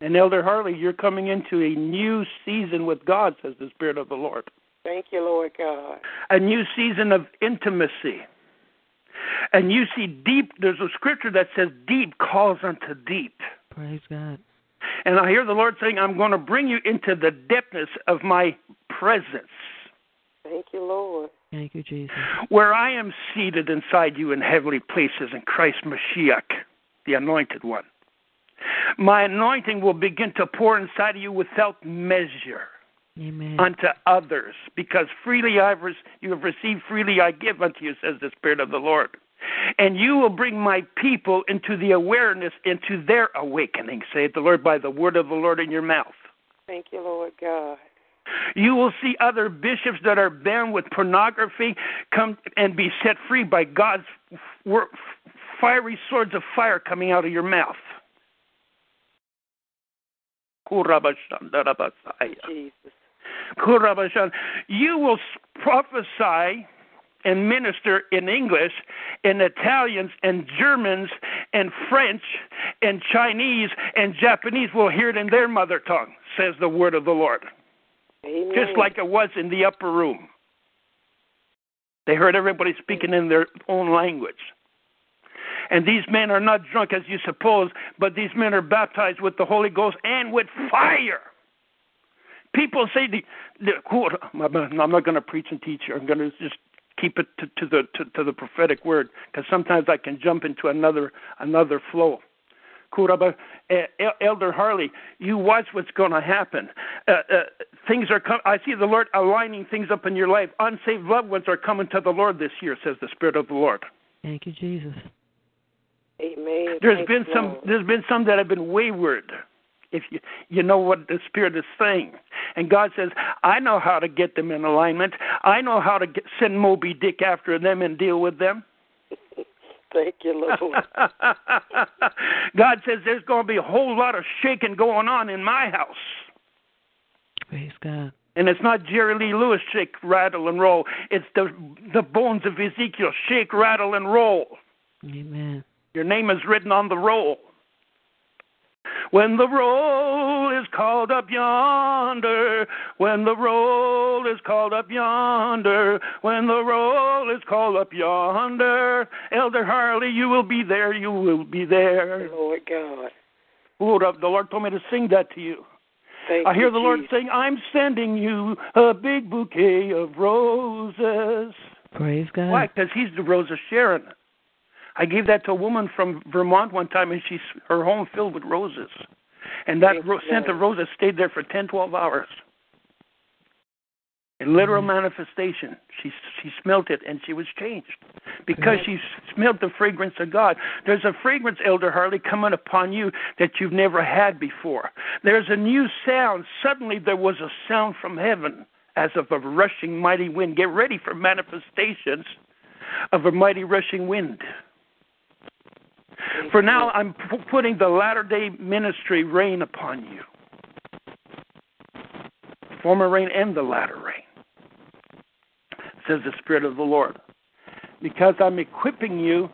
And Elder Harley, you're coming into a new season with God, says the Spirit of the Lord. Thank you, Lord God. A new season of intimacy. And you see deep, there's a scripture that says deep calls unto deep. Praise God. And I hear the Lord saying, I'm going to bring you into the depthness of my presence, Thank you, Lord. Thank you, Jesus. where I am seated inside you in heavenly places in Christ Mashiach, the anointed one. My anointing will begin to pour inside of you without measure. Amen. unto others, because freely I've re- you have received, freely I give unto you, says the Spirit of the Lord. And you will bring my people into the awareness, into their awakening, saith the Lord, by the word of the Lord in your mouth. Thank you, Lord God. You will see other bishops that are bound with pornography come and be set free by God's wor- fiery swords of fire coming out of your mouth. Jesus. You will prophesy and minister in English, and Italians and Germans and French and Chinese and Japanese will hear it in their mother tongue, says the word of the Lord. Amen. Just like it was in the upper room. They heard everybody speaking in their own language. And these men are not drunk as you suppose, but these men are baptized with the Holy Ghost and with fire. People say the, the I'm not going to preach and teach you. I'm going to just keep it to, to the to, to the prophetic word because sometimes I can jump into another another flow. Kuraba, uh, Elder Harley, you watch what's going to happen. Uh, uh, things are. Com- I see the Lord aligning things up in your life. Unsaved loved ones are coming to the Lord this year, says the Spirit of the Lord. Thank you, Jesus. Amen. There's Thank been some. Lord. There's been some that have been wayward. If you you know what the Spirit is saying, and God says, I know how to get them in alignment. I know how to get, send Moby Dick after them and deal with them. Thank you, Lord. God says there's going to be a whole lot of shaking going on in my house. Praise God. And it's not Jerry Lee Lewis shake, rattle, and roll. It's the the bones of Ezekiel shake, rattle, and roll. Amen. Your name is written on the roll. When the roll is called up yonder, when the roll is called up yonder, when the roll is called up yonder, Elder Harley, you will be there, you will be there. Lord God. Lord, uh, the Lord told me to sing that to you. Thank I hear you, the Lord Jesus. saying, I'm sending you a big bouquet of roses. Praise God. Why? Because he's the Rose of Sharon. I gave that to a woman from Vermont one time, and she's her home filled with roses, and that ro- scent of roses stayed there for ten, twelve hours. In literal Mhm. manifestation, she she smelt it and she was changed because Good. she s- smelled the fragrance of God. There's a fragrance, Elder Harley, coming upon you that you've never had before. There's a new sound. Suddenly, there was a sound from heaven as of a rushing mighty wind. Get ready for manifestations of a mighty rushing wind. For now, I'm p- putting the latter day ministry rain upon you. Former rain and the latter rain, says the Spirit of the Lord. Because I'm equipping you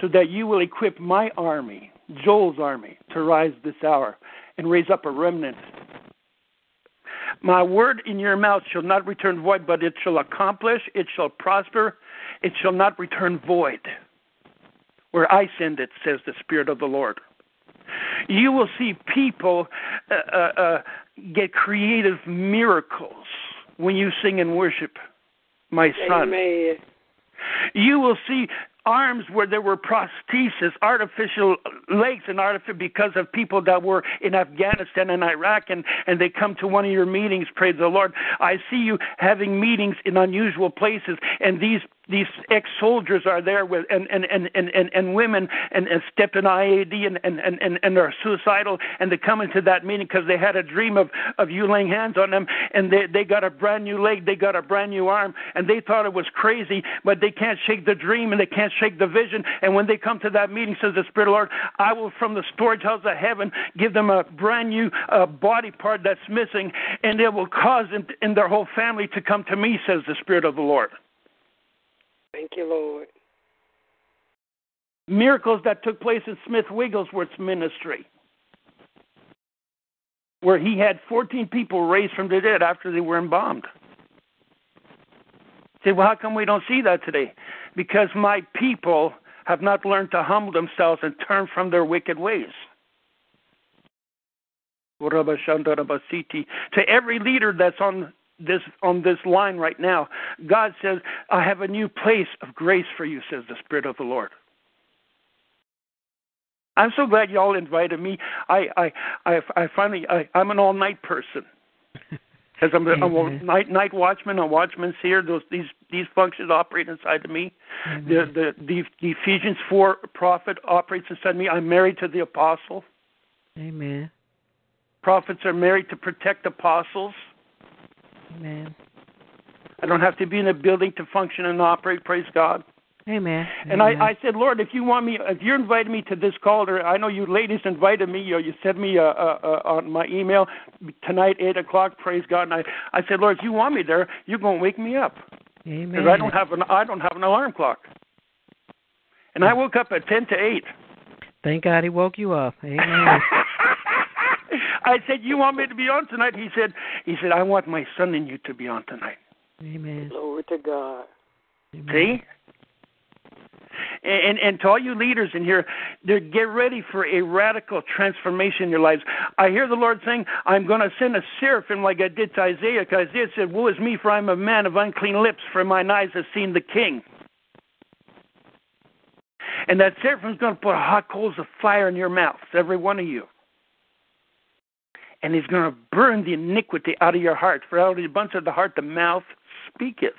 so that you will equip my army, Joel's army, to rise this hour and raise up a remnant. My word in your mouth shall not return void, but it shall accomplish, it shall prosper, it shall not return void where I send it, says the Spirit of the Lord. You will see people uh, uh, uh, get creative miracles when you sing and worship, my son. Amen. You will see arms where there were prostheses, artificial legs, and artificial because of people that were in Afghanistan and Iraq, and and they come to one of your meetings. Praise the Lord. I see you having meetings in unusual places, and these these ex-soldiers are there with and and and and and, and women and, and stepped in IAD and and and and, are suicidal, and they come into that meeting because they had a dream of of you laying hands on them, and they they got a brand new leg, they got a brand new arm, and they thought it was crazy, but they can't shake the dream and they can't shake the vision, and when they come to that meeting, says the Spirit of the Lord, I will from the storage house of heaven give them a brand new uh, body part that's missing, and it will cause them and their whole family to come to me, says the Spirit of the Lord. Thank you, Lord. miracles that took place in Smith Wigglesworth's ministry, where he had 14 people raised from the dead after they were embalmed. Say, well, how come we don't see that today? Because my people have not learned to humble themselves and turn from their wicked ways. To every leader that's on this on this line right now, God says, I have a new place of grace for you, says the Spirit of the Lord. I'm so glad y'all invited me. I I I, I finally I, I'm an all night person. Because I'm, a- I'm a night night watchman, a watchman's here. Those these these functions operate inside of me. The, Amen. the the the Ephesians four prophet operates inside me. I'm married to the apostle. Amen. Prophets are married to protect apostles. Amen. I don't have to be in a building to function and operate. Praise God. Amen. And Amen. I, I said, Lord, if you want me, if you're inviting me to this call, or I know you ladies invited me, or you sent me uh, uh, uh, on my email tonight, eight o'clock. Praise God. And I, I said, Lord, if you want me there, you're going to wake me up Amen. because I don't have an, I don't have an alarm clock. And I woke up at ten to eight. Thank God he woke you up. Amen. I said, "You want me to be on tonight?" He said, "He said I want my son and you to be on tonight." Amen. Glory to God. Amen. See? And, and to all you leaders in here, there- get ready for a radical transformation in your lives. I hear the Lord saying, I'm going to send a seraphim like I did to Isaiah. 'cause Isaiah said, Woe is me, for I'm a man of unclean lips, for mine eyes have seen the King. And that seraphim's going to put hot coals of fire in your mouths, every one of you. And he's going to burn the iniquity out of your heart, for out of the abundance of the heart the mouth speaketh.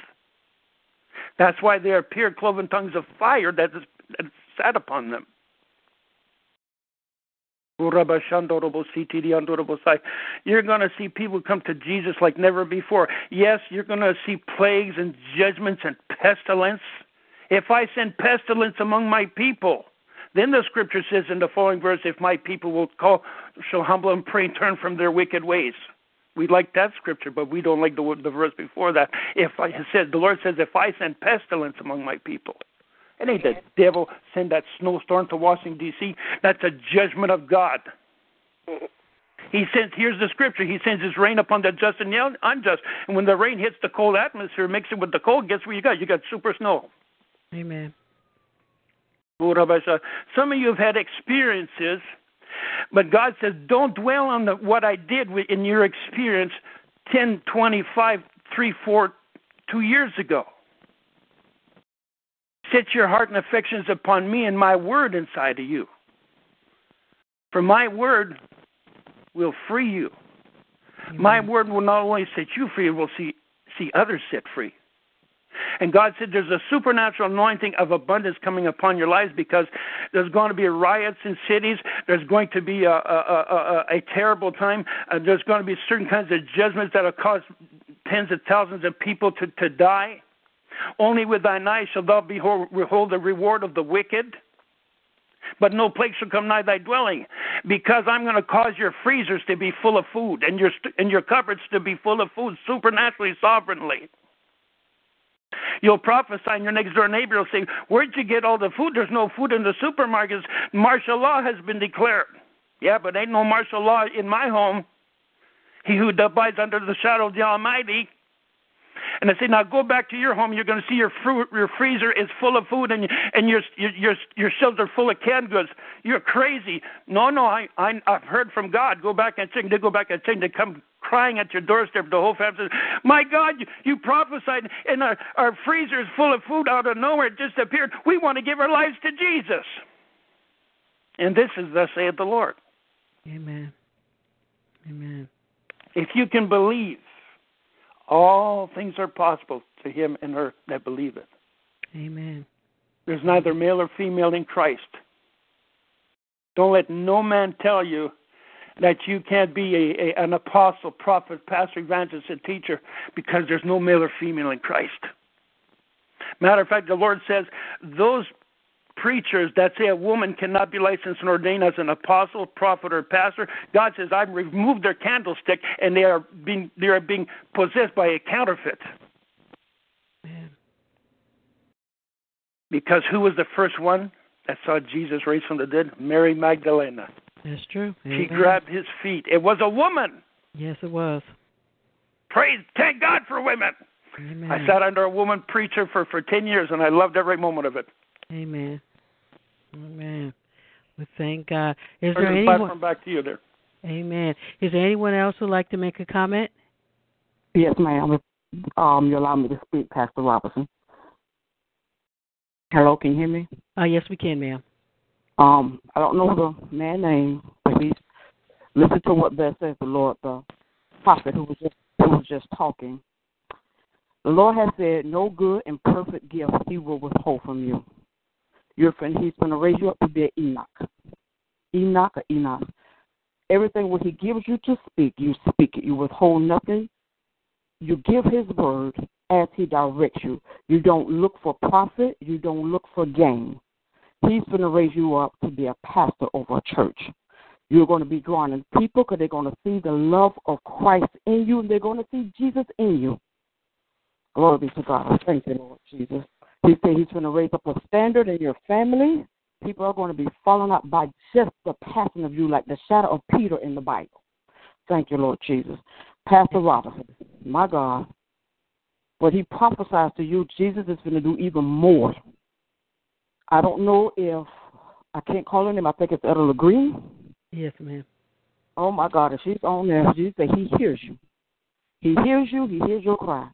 That's why there appear cloven tongues of fire that is that is sat upon them. You're going to see people come to Jesus like never before. Yes, you're going to see plagues and judgments and pestilence If I send pestilence among my people, then the scripture says in the following verse, if my people will call, shall humble and pray turn from their wicked ways. We like that scripture, but we don't like the, the verse before that. If I said, the Lord says, if I send pestilence among my people, it ain't the devil send that snowstorm to Washington D.C. That's a judgment of God. He sends. Here's the scripture. He sends his rain upon the just and the unjust. And when the rain hits the cold atmosphere, mix it with the cold. Guess what you got? You got super snow. Amen. Some of you have had experiences, but God says, don't dwell on the, what I did in your experience 10, 25, 3, 4, 2 years ago. Set your heart and affections upon me and my word inside of you. For my word will free you. Amen. My word will not only set you free, it will see, see others set free. And God said there's a supernatural anointing of abundance coming upon your lives because there's going to be riots in cities. There's going to be a, a, a, a terrible time. Uh, there's going to be certain kinds of judgments that will cause tens of thousands of people to, to die. Only with thine eyes shalt thou behold, behold the reward of the wicked. But no plague shall come nigh thy dwelling, because I'm going to cause your freezers to be full of food and your and your cupboards to be full of food supernaturally, sovereignly. You'll prophesy, and your next door neighbor will say, Where'd you get all the food? There's no food in the supermarkets. Martial law has been declared. Yeah, but ain't no martial law in my home. He who abides under the shadow of the Almighty and I say, now go back to your home. You're going to see your fruit, your freezer is full of food, and and your your your shelves are full of canned goods. You're crazy. No, no, I, I I've heard from God. Go back and check. They go back and check. They come crying at your doorstep. The whole family says, "My God, you, you prophesied, and our our freezer is full of food out of nowhere. It just appeared. We want to give our lives to Jesus." And this is thus saith the Lord. Amen. Amen. If you can believe, all things are possible to him and her that believe it. Amen. There's neither male or female in Christ. Don't let no man tell you that you can't be a, a, an apostle, prophet, pastor, evangelist, and teacher because there's no male or female in Christ. Matter of fact, the Lord says those preachers that say a woman cannot be licensed and ordained as an apostle, prophet, or pastor. God says, I've removed their candlestick and they are being they are being possessed by a counterfeit. Man. Because who was the first one that saw Jesus raised from the dead? Mary Magdalena. That's true. She grabbed his feet. It was a woman. Yes, it was. Praise, thank God for women. Amen. I sat under a woman preacher for, for 10 years and I loved every moment of it. Amen. Amen. We thank God. Is Turn there the anyone? platform back to you there. Amen. Is there anyone else who'd like to make a comment? Yes, ma'am. Um, you allow me to speak, Pastor Robertson. Hello, can you hear me? Uh, yes, we can, ma'am. Um, I don't know the man name, but he's listen to what thus says the Lord, the prophet who was just who was just talking. The Lord has said, "No good and perfect gift He will withhold from you." Your friend, He's going to raise you up to be an Enoch, Enoch or Enoch. Everything what He gives you to speak, you speak it. You withhold nothing. You give His word as He directs you. You don't look for profit. You don't look for gain. He's going to raise you up to be a pastor over a church. You're going to be drawing in people because they're going to see the love of Christ in you, and they're going to see Jesus in you. Glory be to God. Thank you, Lord Jesus. He said he's going to raise up a standard in your family. People are going to be falling up by just the passing of you, like the shadow of Peter in the Bible. Thank you, Lord Jesus. Pastor Robinson, my God, what he prophesies to you, Jesus is going to do even more. I don't know if I can't call her name. I think it's Etta Green. Yes, ma'am. Oh my God, if she's on there, she said he hears you. He hears you. He hears your cry.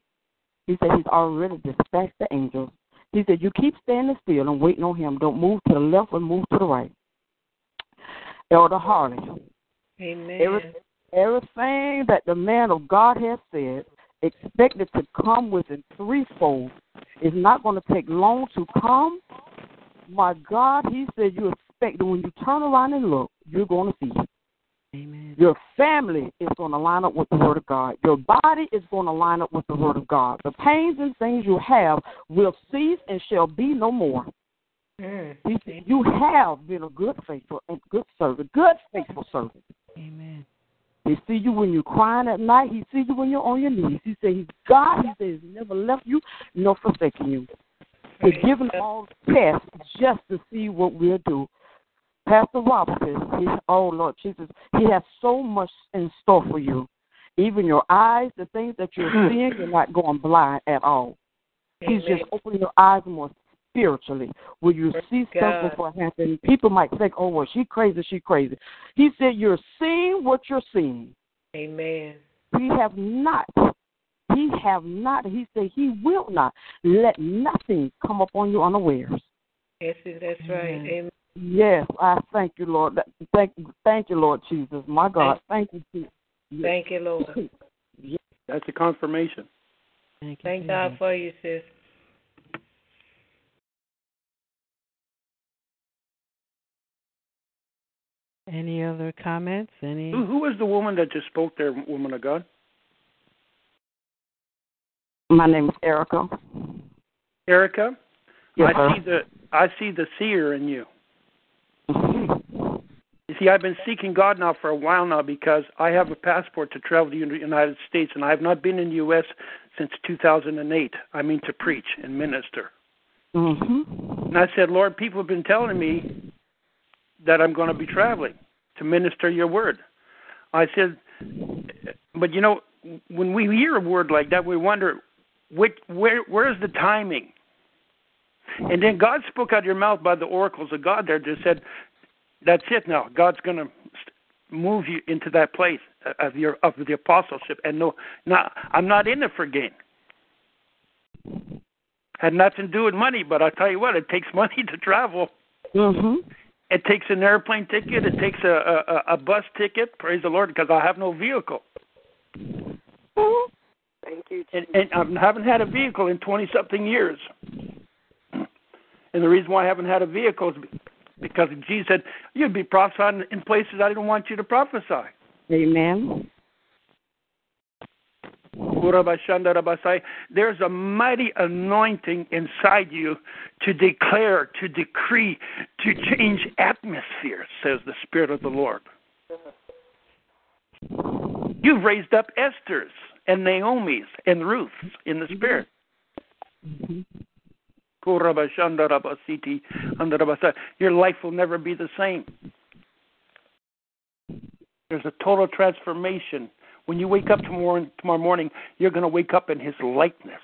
He said he's already dispatched the angels. He said you keep standing still and waiting on him. Don't move to the left or move to the right. Elder Harley. Amen. Every, everything that the man of God has said, expected to come within threefold, is not going to take long to come. My God, he said you expect that when you turn around and look, you're going to see it. Amen. Your family is going to line up with the Word of God. Your body is going to line up with the Word of God. The pains and things you have will cease and shall be no more. Mm. He said, You have been a good faithful and good servant, good faithful servant. Amen. He see you when you're crying at night. He sees you when you're on your knees. He said, He's God. He says, He's never left you nor forsaken you. He's given all tests just to see what we'll do. Pastor says, he, Oh Lord Jesus, He has so much in store for you. Even your eyes, the things that you're hmm. seeing, you're not going blind at all. He's Amen. just opening your eyes more spiritually. Will you Praise see God. something before it happens? People might think, oh, well, she crazy, she crazy. He said, you're seeing what you're seeing. Amen. He have not. He have not. He said he will not let nothing come upon you unawares. Yes, that's right. Amen. Amen. Yes, I thank you, Lord. Thank, thank you, Lord Jesus. My God, thank you. Jesus. Thank you, Lord. That's a confirmation. Thank you. Thank God for you, sis. Any other comments? Any? Who, who was the woman that just spoke there, woman of God? My name is Erica. Erica? Yes, I see the I see the seer in you. Mhm. You see, I've been seeking God now for a while now because I have a passport to travel to the United States, and I have not been in the U.S. since 2008. I mean, to preach and minister. Mm-hmm. And I said, Lord, people have been telling me that I'm going to be traveling to minister your word. I said, but you know, when we hear a word like that, we wonder, which, where, where's the timing? And then God spoke out of your mouth by the oracles of God there, just said, that's it now. God's going to move you into that place of your of the apostleship. And no, not I'm not in it for gain. Had nothing to do with money, but I tell you what, it takes money to travel. Mhm. It takes an airplane ticket. It takes a a, a bus ticket. Praise the Lord, because I have no vehicle, Mhm. Thank you, and, and I haven't had a vehicle in twenty something years. And the reason why I haven't had a vehicle is because Jesus said you'd be prophesying in places I didn't want you to prophesy. Amen. There's a mighty anointing inside you to declare, to decree, to change atmosphere, says the Spirit of the Lord. You've raised up Esther's and Naomi's and Ruth's in the Spirit. Mhm. Your life will never be the same. There's a total transformation. When you wake up tomorrow, tomorrow morning, you're going to wake up in His likeness.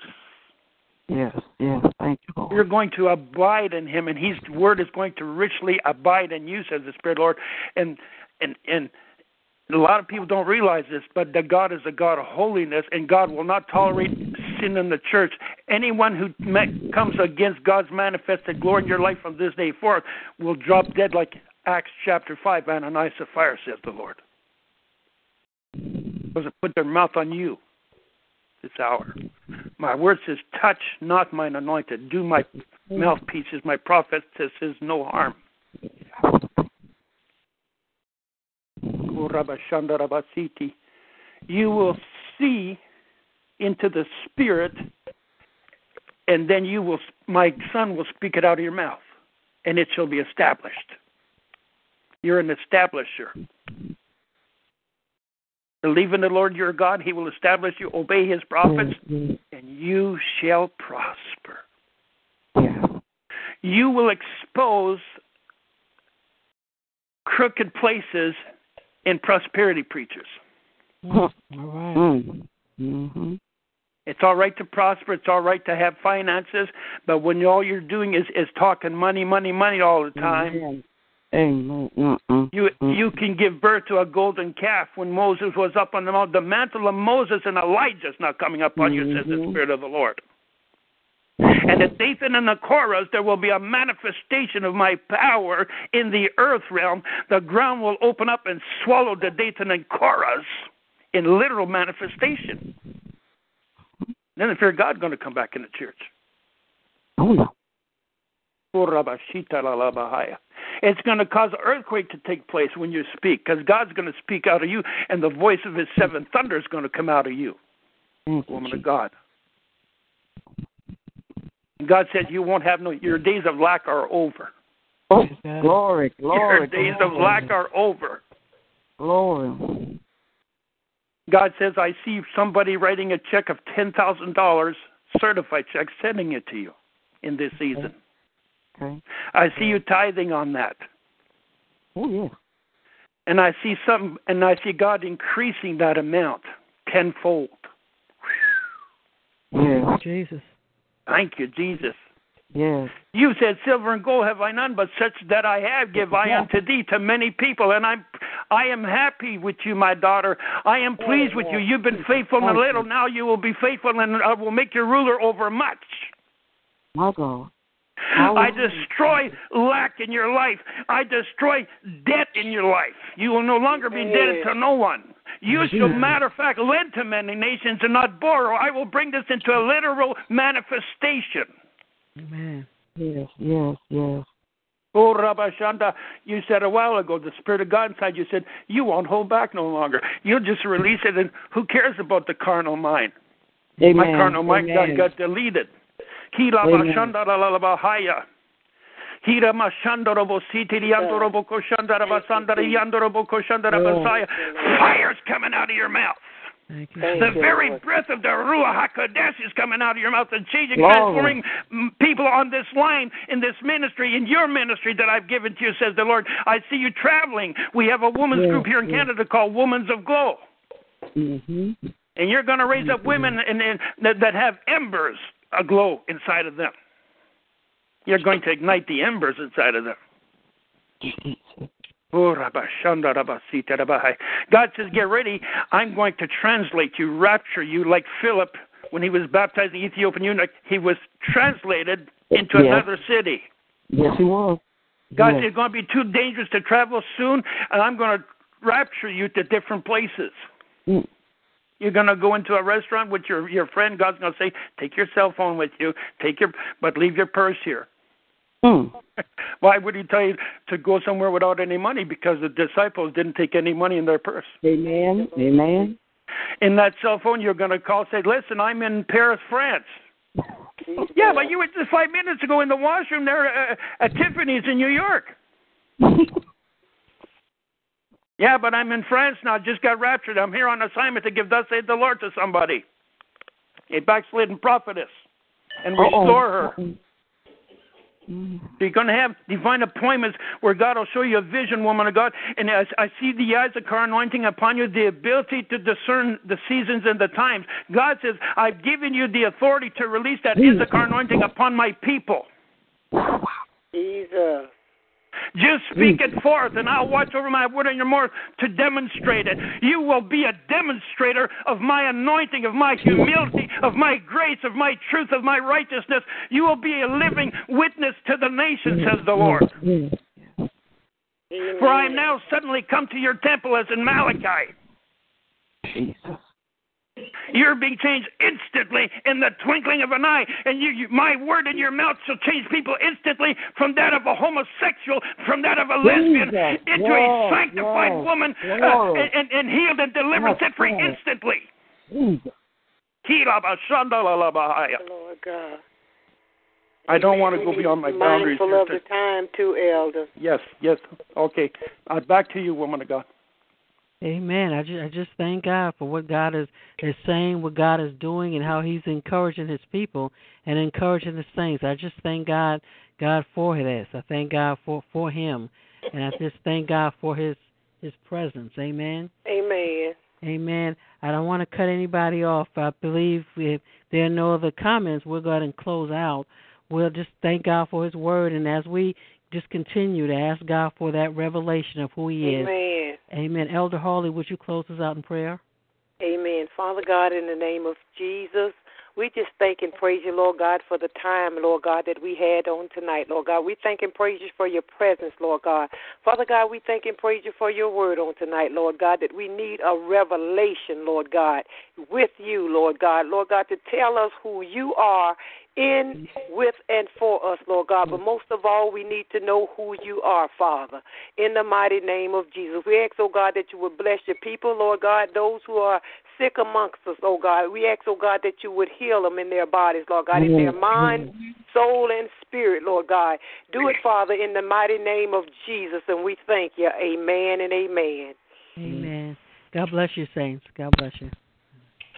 Yes, yes. Thank you, Lord. You're going to abide in Him, and His word is going to richly abide in you, says the Spirit, Lord. And and and a lot of people don't realize this, but that God is a God of holiness, and God will not tolerate sin in the church. Anyone who comes against God's manifested glory in your life from this day forth will drop dead, like Acts chapter five, Ananias and Sapphira, says the Lord. Because it put their mouth on you this hour. My word says, "Touch not mine anointed. Do my mouthpieces, my prophet says, is no harm." Kurabashandarabasiti. You will see into the spirit, and then you will. My son will speak it out of your mouth, and it shall be established. You're an establisher. Believe in the Lord your God; He will establish you. Obey His prophets, and you shall prosper. Yes. You will expose crooked places in prosperity preachers. All right. Mm. Mhm. It's all right to prosper. It's all right to have finances, but when all you're doing is is talking money, money, money all the time, Amen. Amen. Mm-mm. you you can give birth to a golden calf. When Moses was up on the mount, the mantle of Moses and Elijah is now coming up on you, says the Mhm. Spirit of the Lord. And at Dathan and the Korahs, there will be a manifestation of my power in the earth realm. The ground will open up and swallow the Dathan and Korahs in literal manifestation. Then the fear of God going to come back in the church. Oh, yeah. Oh, it's going to cause an earthquake to take place when you speak because God's going to speak out of you, and the voice of His seven thunder is going to come out of you, woman of God. God said you won't have no. Your days of lack are over. Oh, Praise God. glory, Your glory, days of lack are over. glory. God says, I see somebody writing a check of ten thousand dollars, certified check, sending it to you in this season. Okay. I see you tithing on that. Oh yeah. And I see some and I see God increasing that amount tenfold. Yeah, Jesus. Thank you, Jesus. Yes. You said, Silver and gold have I none, but such that I have give I unto thee to many people. And I'm I am happy with you, my daughter. I am pleased with you. You've been faithful in a little, now you will be faithful and I will make you ruler over much. My God. I destroy lack in your life. I destroy debt in your life. You will no longer be indebted to no one. You shall, matter of fact, lend to many nations and not borrow. I will bring this into a literal manifestation. Amen. Yes. Yes. Yes. Oh, Rabashanda, you said a while ago, the Spirit of God inside you said, you won't hold back no longer. You'll just release it, and who cares about the carnal mind? Amen. My carnal mind got, got deleted. Kila bashanda. Hira mashanda robo siti riando robo koshanda rabasanda riando robo koshanda rabasaya. Fire's coming out of your mouth. You. The very Lord. breath of the Ruach HaKodesh is coming out of your mouth and changing, Glory. transforming mm, people on this line, in this ministry, in your ministry that I've given to you, says the Lord. I see you traveling. We have a women's Yes, group here in yes. Canada called Women's Aglow. Mhm. And you're going to raise up women and, and, that, that have embers aglow inside of them. You're going to ignite the embers inside of them. Oh, Rabba Shanda Rabba Sita Rabba Hai. God says, Get ready. I'm going to translate you, rapture you, like Philip when he was baptized in the Ethiopian eunuch. He was translated into Yes. another city. Yes, he was. God yes. said, It's going to be too dangerous to travel soon, and I'm going to rapture you to different places. Mm. You're going to go into a restaurant with your your friend. God's going to say, "Take your cell phone with you. Take your, but leave your purse here." Mm. Why would he tell you to go somewhere without any money? Because the disciples didn't take any money in their purse. Amen. Amen. In that cell phone, you're going to call, say, "Listen, I'm in Paris, France." Yeah, but you were just five minutes ago in the washroom there uh, at Tiffany's in New York. Yeah, but I'm in France now. Just got raptured. I'm here on assignment to give thus saith the Lord to somebody, a backslidden prophetess, and restore her. Uh-oh. Mm. You're going to have divine appointments where God will show you a vision, woman of God. And as I see the Issachar anointing upon you, the ability to discern the seasons and the times. God says, I've given you the authority to release that Issachar anointing upon my people. Jesus. Just hmm. speak it forth, and I'll watch over my word in your mouth to demonstrate it. You will be a demonstrator of my anointing, of my humility, of my grace, of my truth, of my righteousness. You will be a living witness to the nation, says the hmm. Lord. Hmm. For I am now suddenly come to your temple as in Malachi. Jesus. You're being changed instantly in the twinkling of an eye, and you, you, my word in your mouth shall change people instantly from that of a homosexual, from that of a lesbian, Jesus. into Yes, a sanctified yes, woman, uh, yes. and, and healed and delivered, set free instantly. Jesus. Lord God. I don't want to go beyond my boundaries. Mindful of the time, too, Elder. Yes, yes. Okay. Uh, back to you, woman of God. Amen. I just, I just thank God for what God is is saying, what God is doing, and how He's encouraging His people and encouraging the saints. I just thank God, God for this. I thank God for for Him, and I just thank God for His His presence. Amen. Amen. Amen. I don't want to cut anybody off. I believe if there are no other comments, we'll go ahead and close out. We'll just thank God for His word, and as we just continue to ask God for that revelation of who He is. Amen. Amen. Elder Harley, would you close us out in prayer? Amen. Father God, in the name of Jesus, we just thank and praise you, Lord God, for the time, Lord God, that we had on tonight, Lord God. We thank and praise you for your presence, Lord God. Father God, we thank and praise you for your word on tonight, Lord God, that we need a revelation, Lord God, with you, Lord God. Lord God, to tell us who you are in, with, and for us, Lord God. But most of all, we need to know who you are, Father. In the mighty name of Jesus. We ask, oh God, that you would bless your people, Lord God, those who are sick amongst us, oh God. We ask, oh God, that you would heal them in their bodies, Lord God, in their mind, soul, and spirit, Lord God. Do it, Father, in the mighty name of Jesus, and we thank you. Amen and amen. Amen. God bless you, saints. God bless you.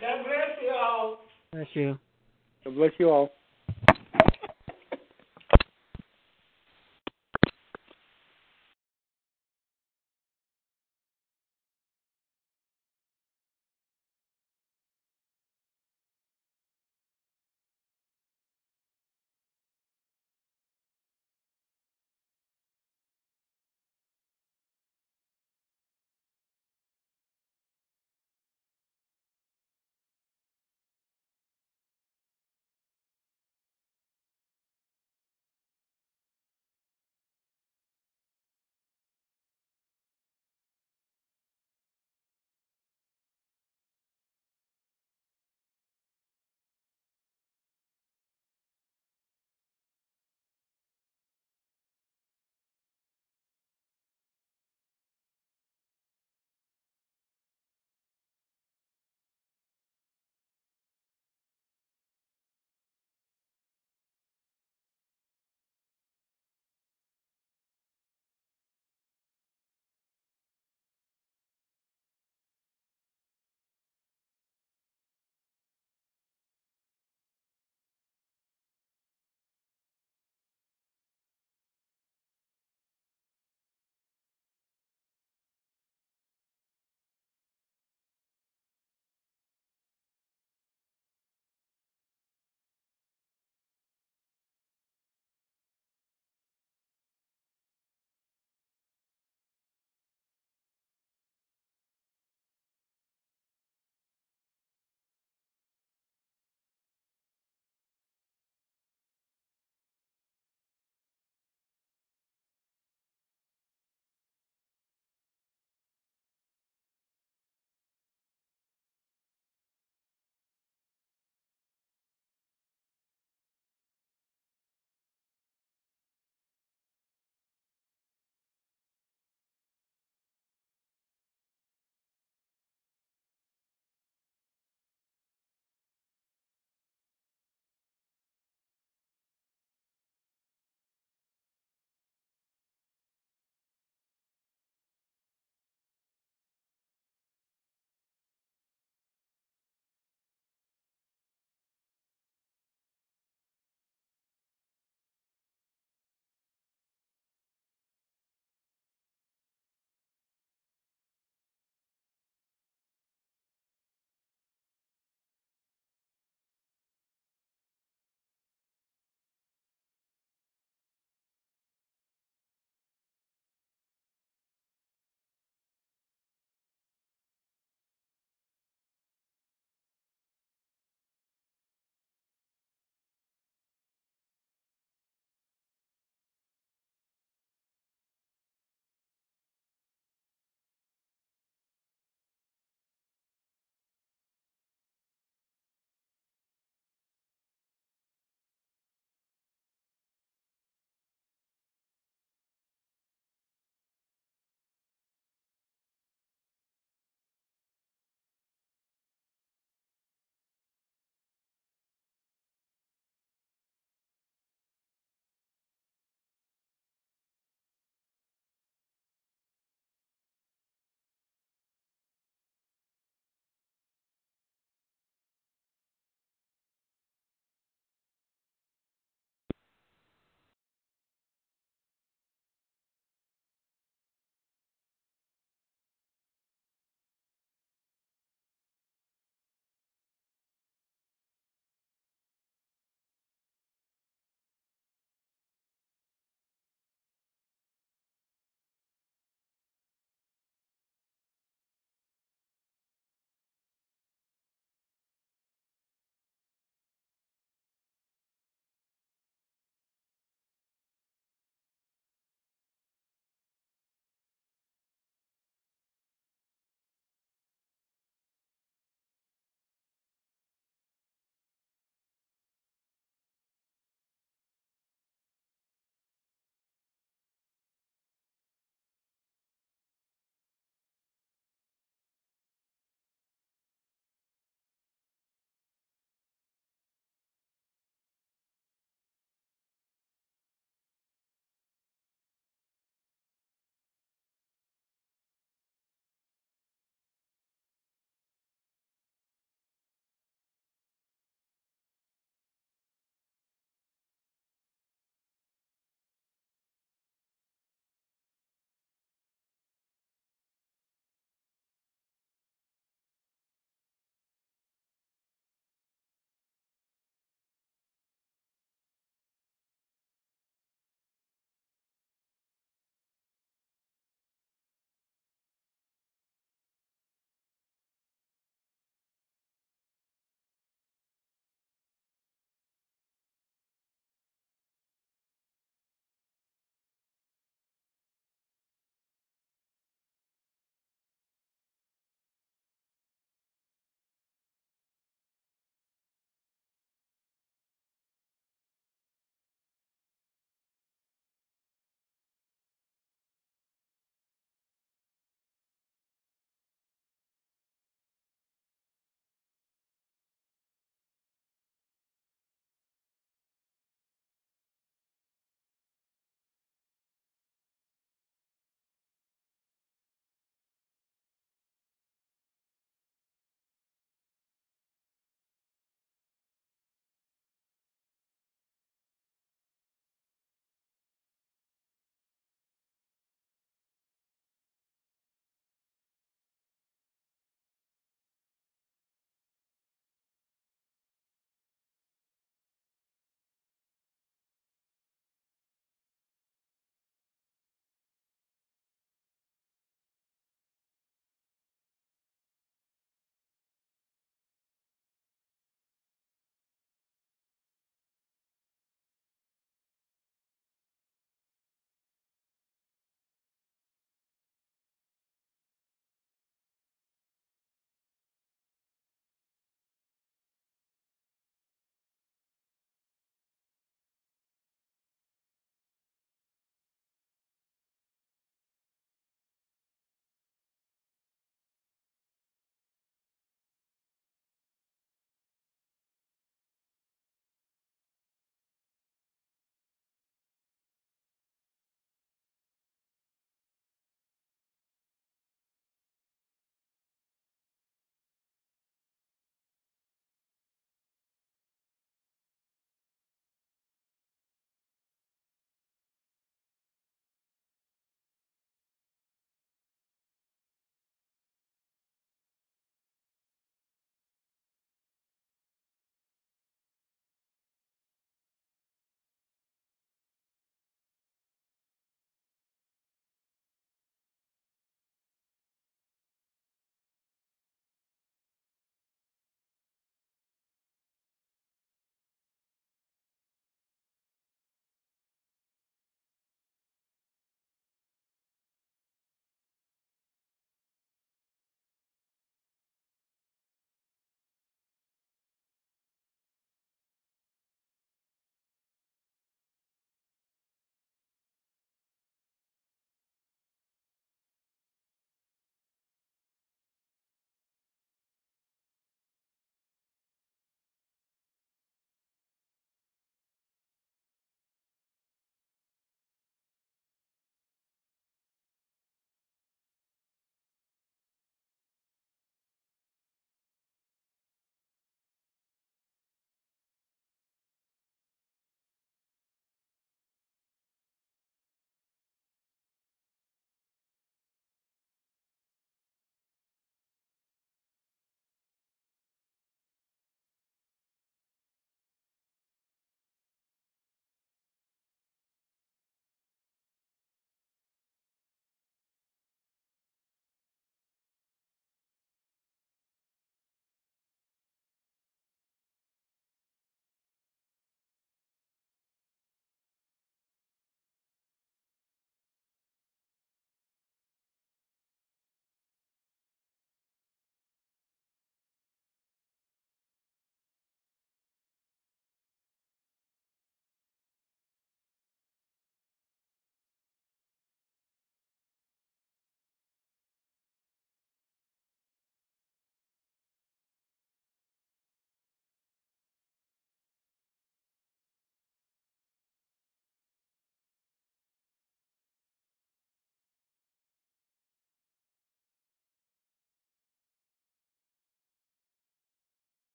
God bless you all. Bless you. God bless you all.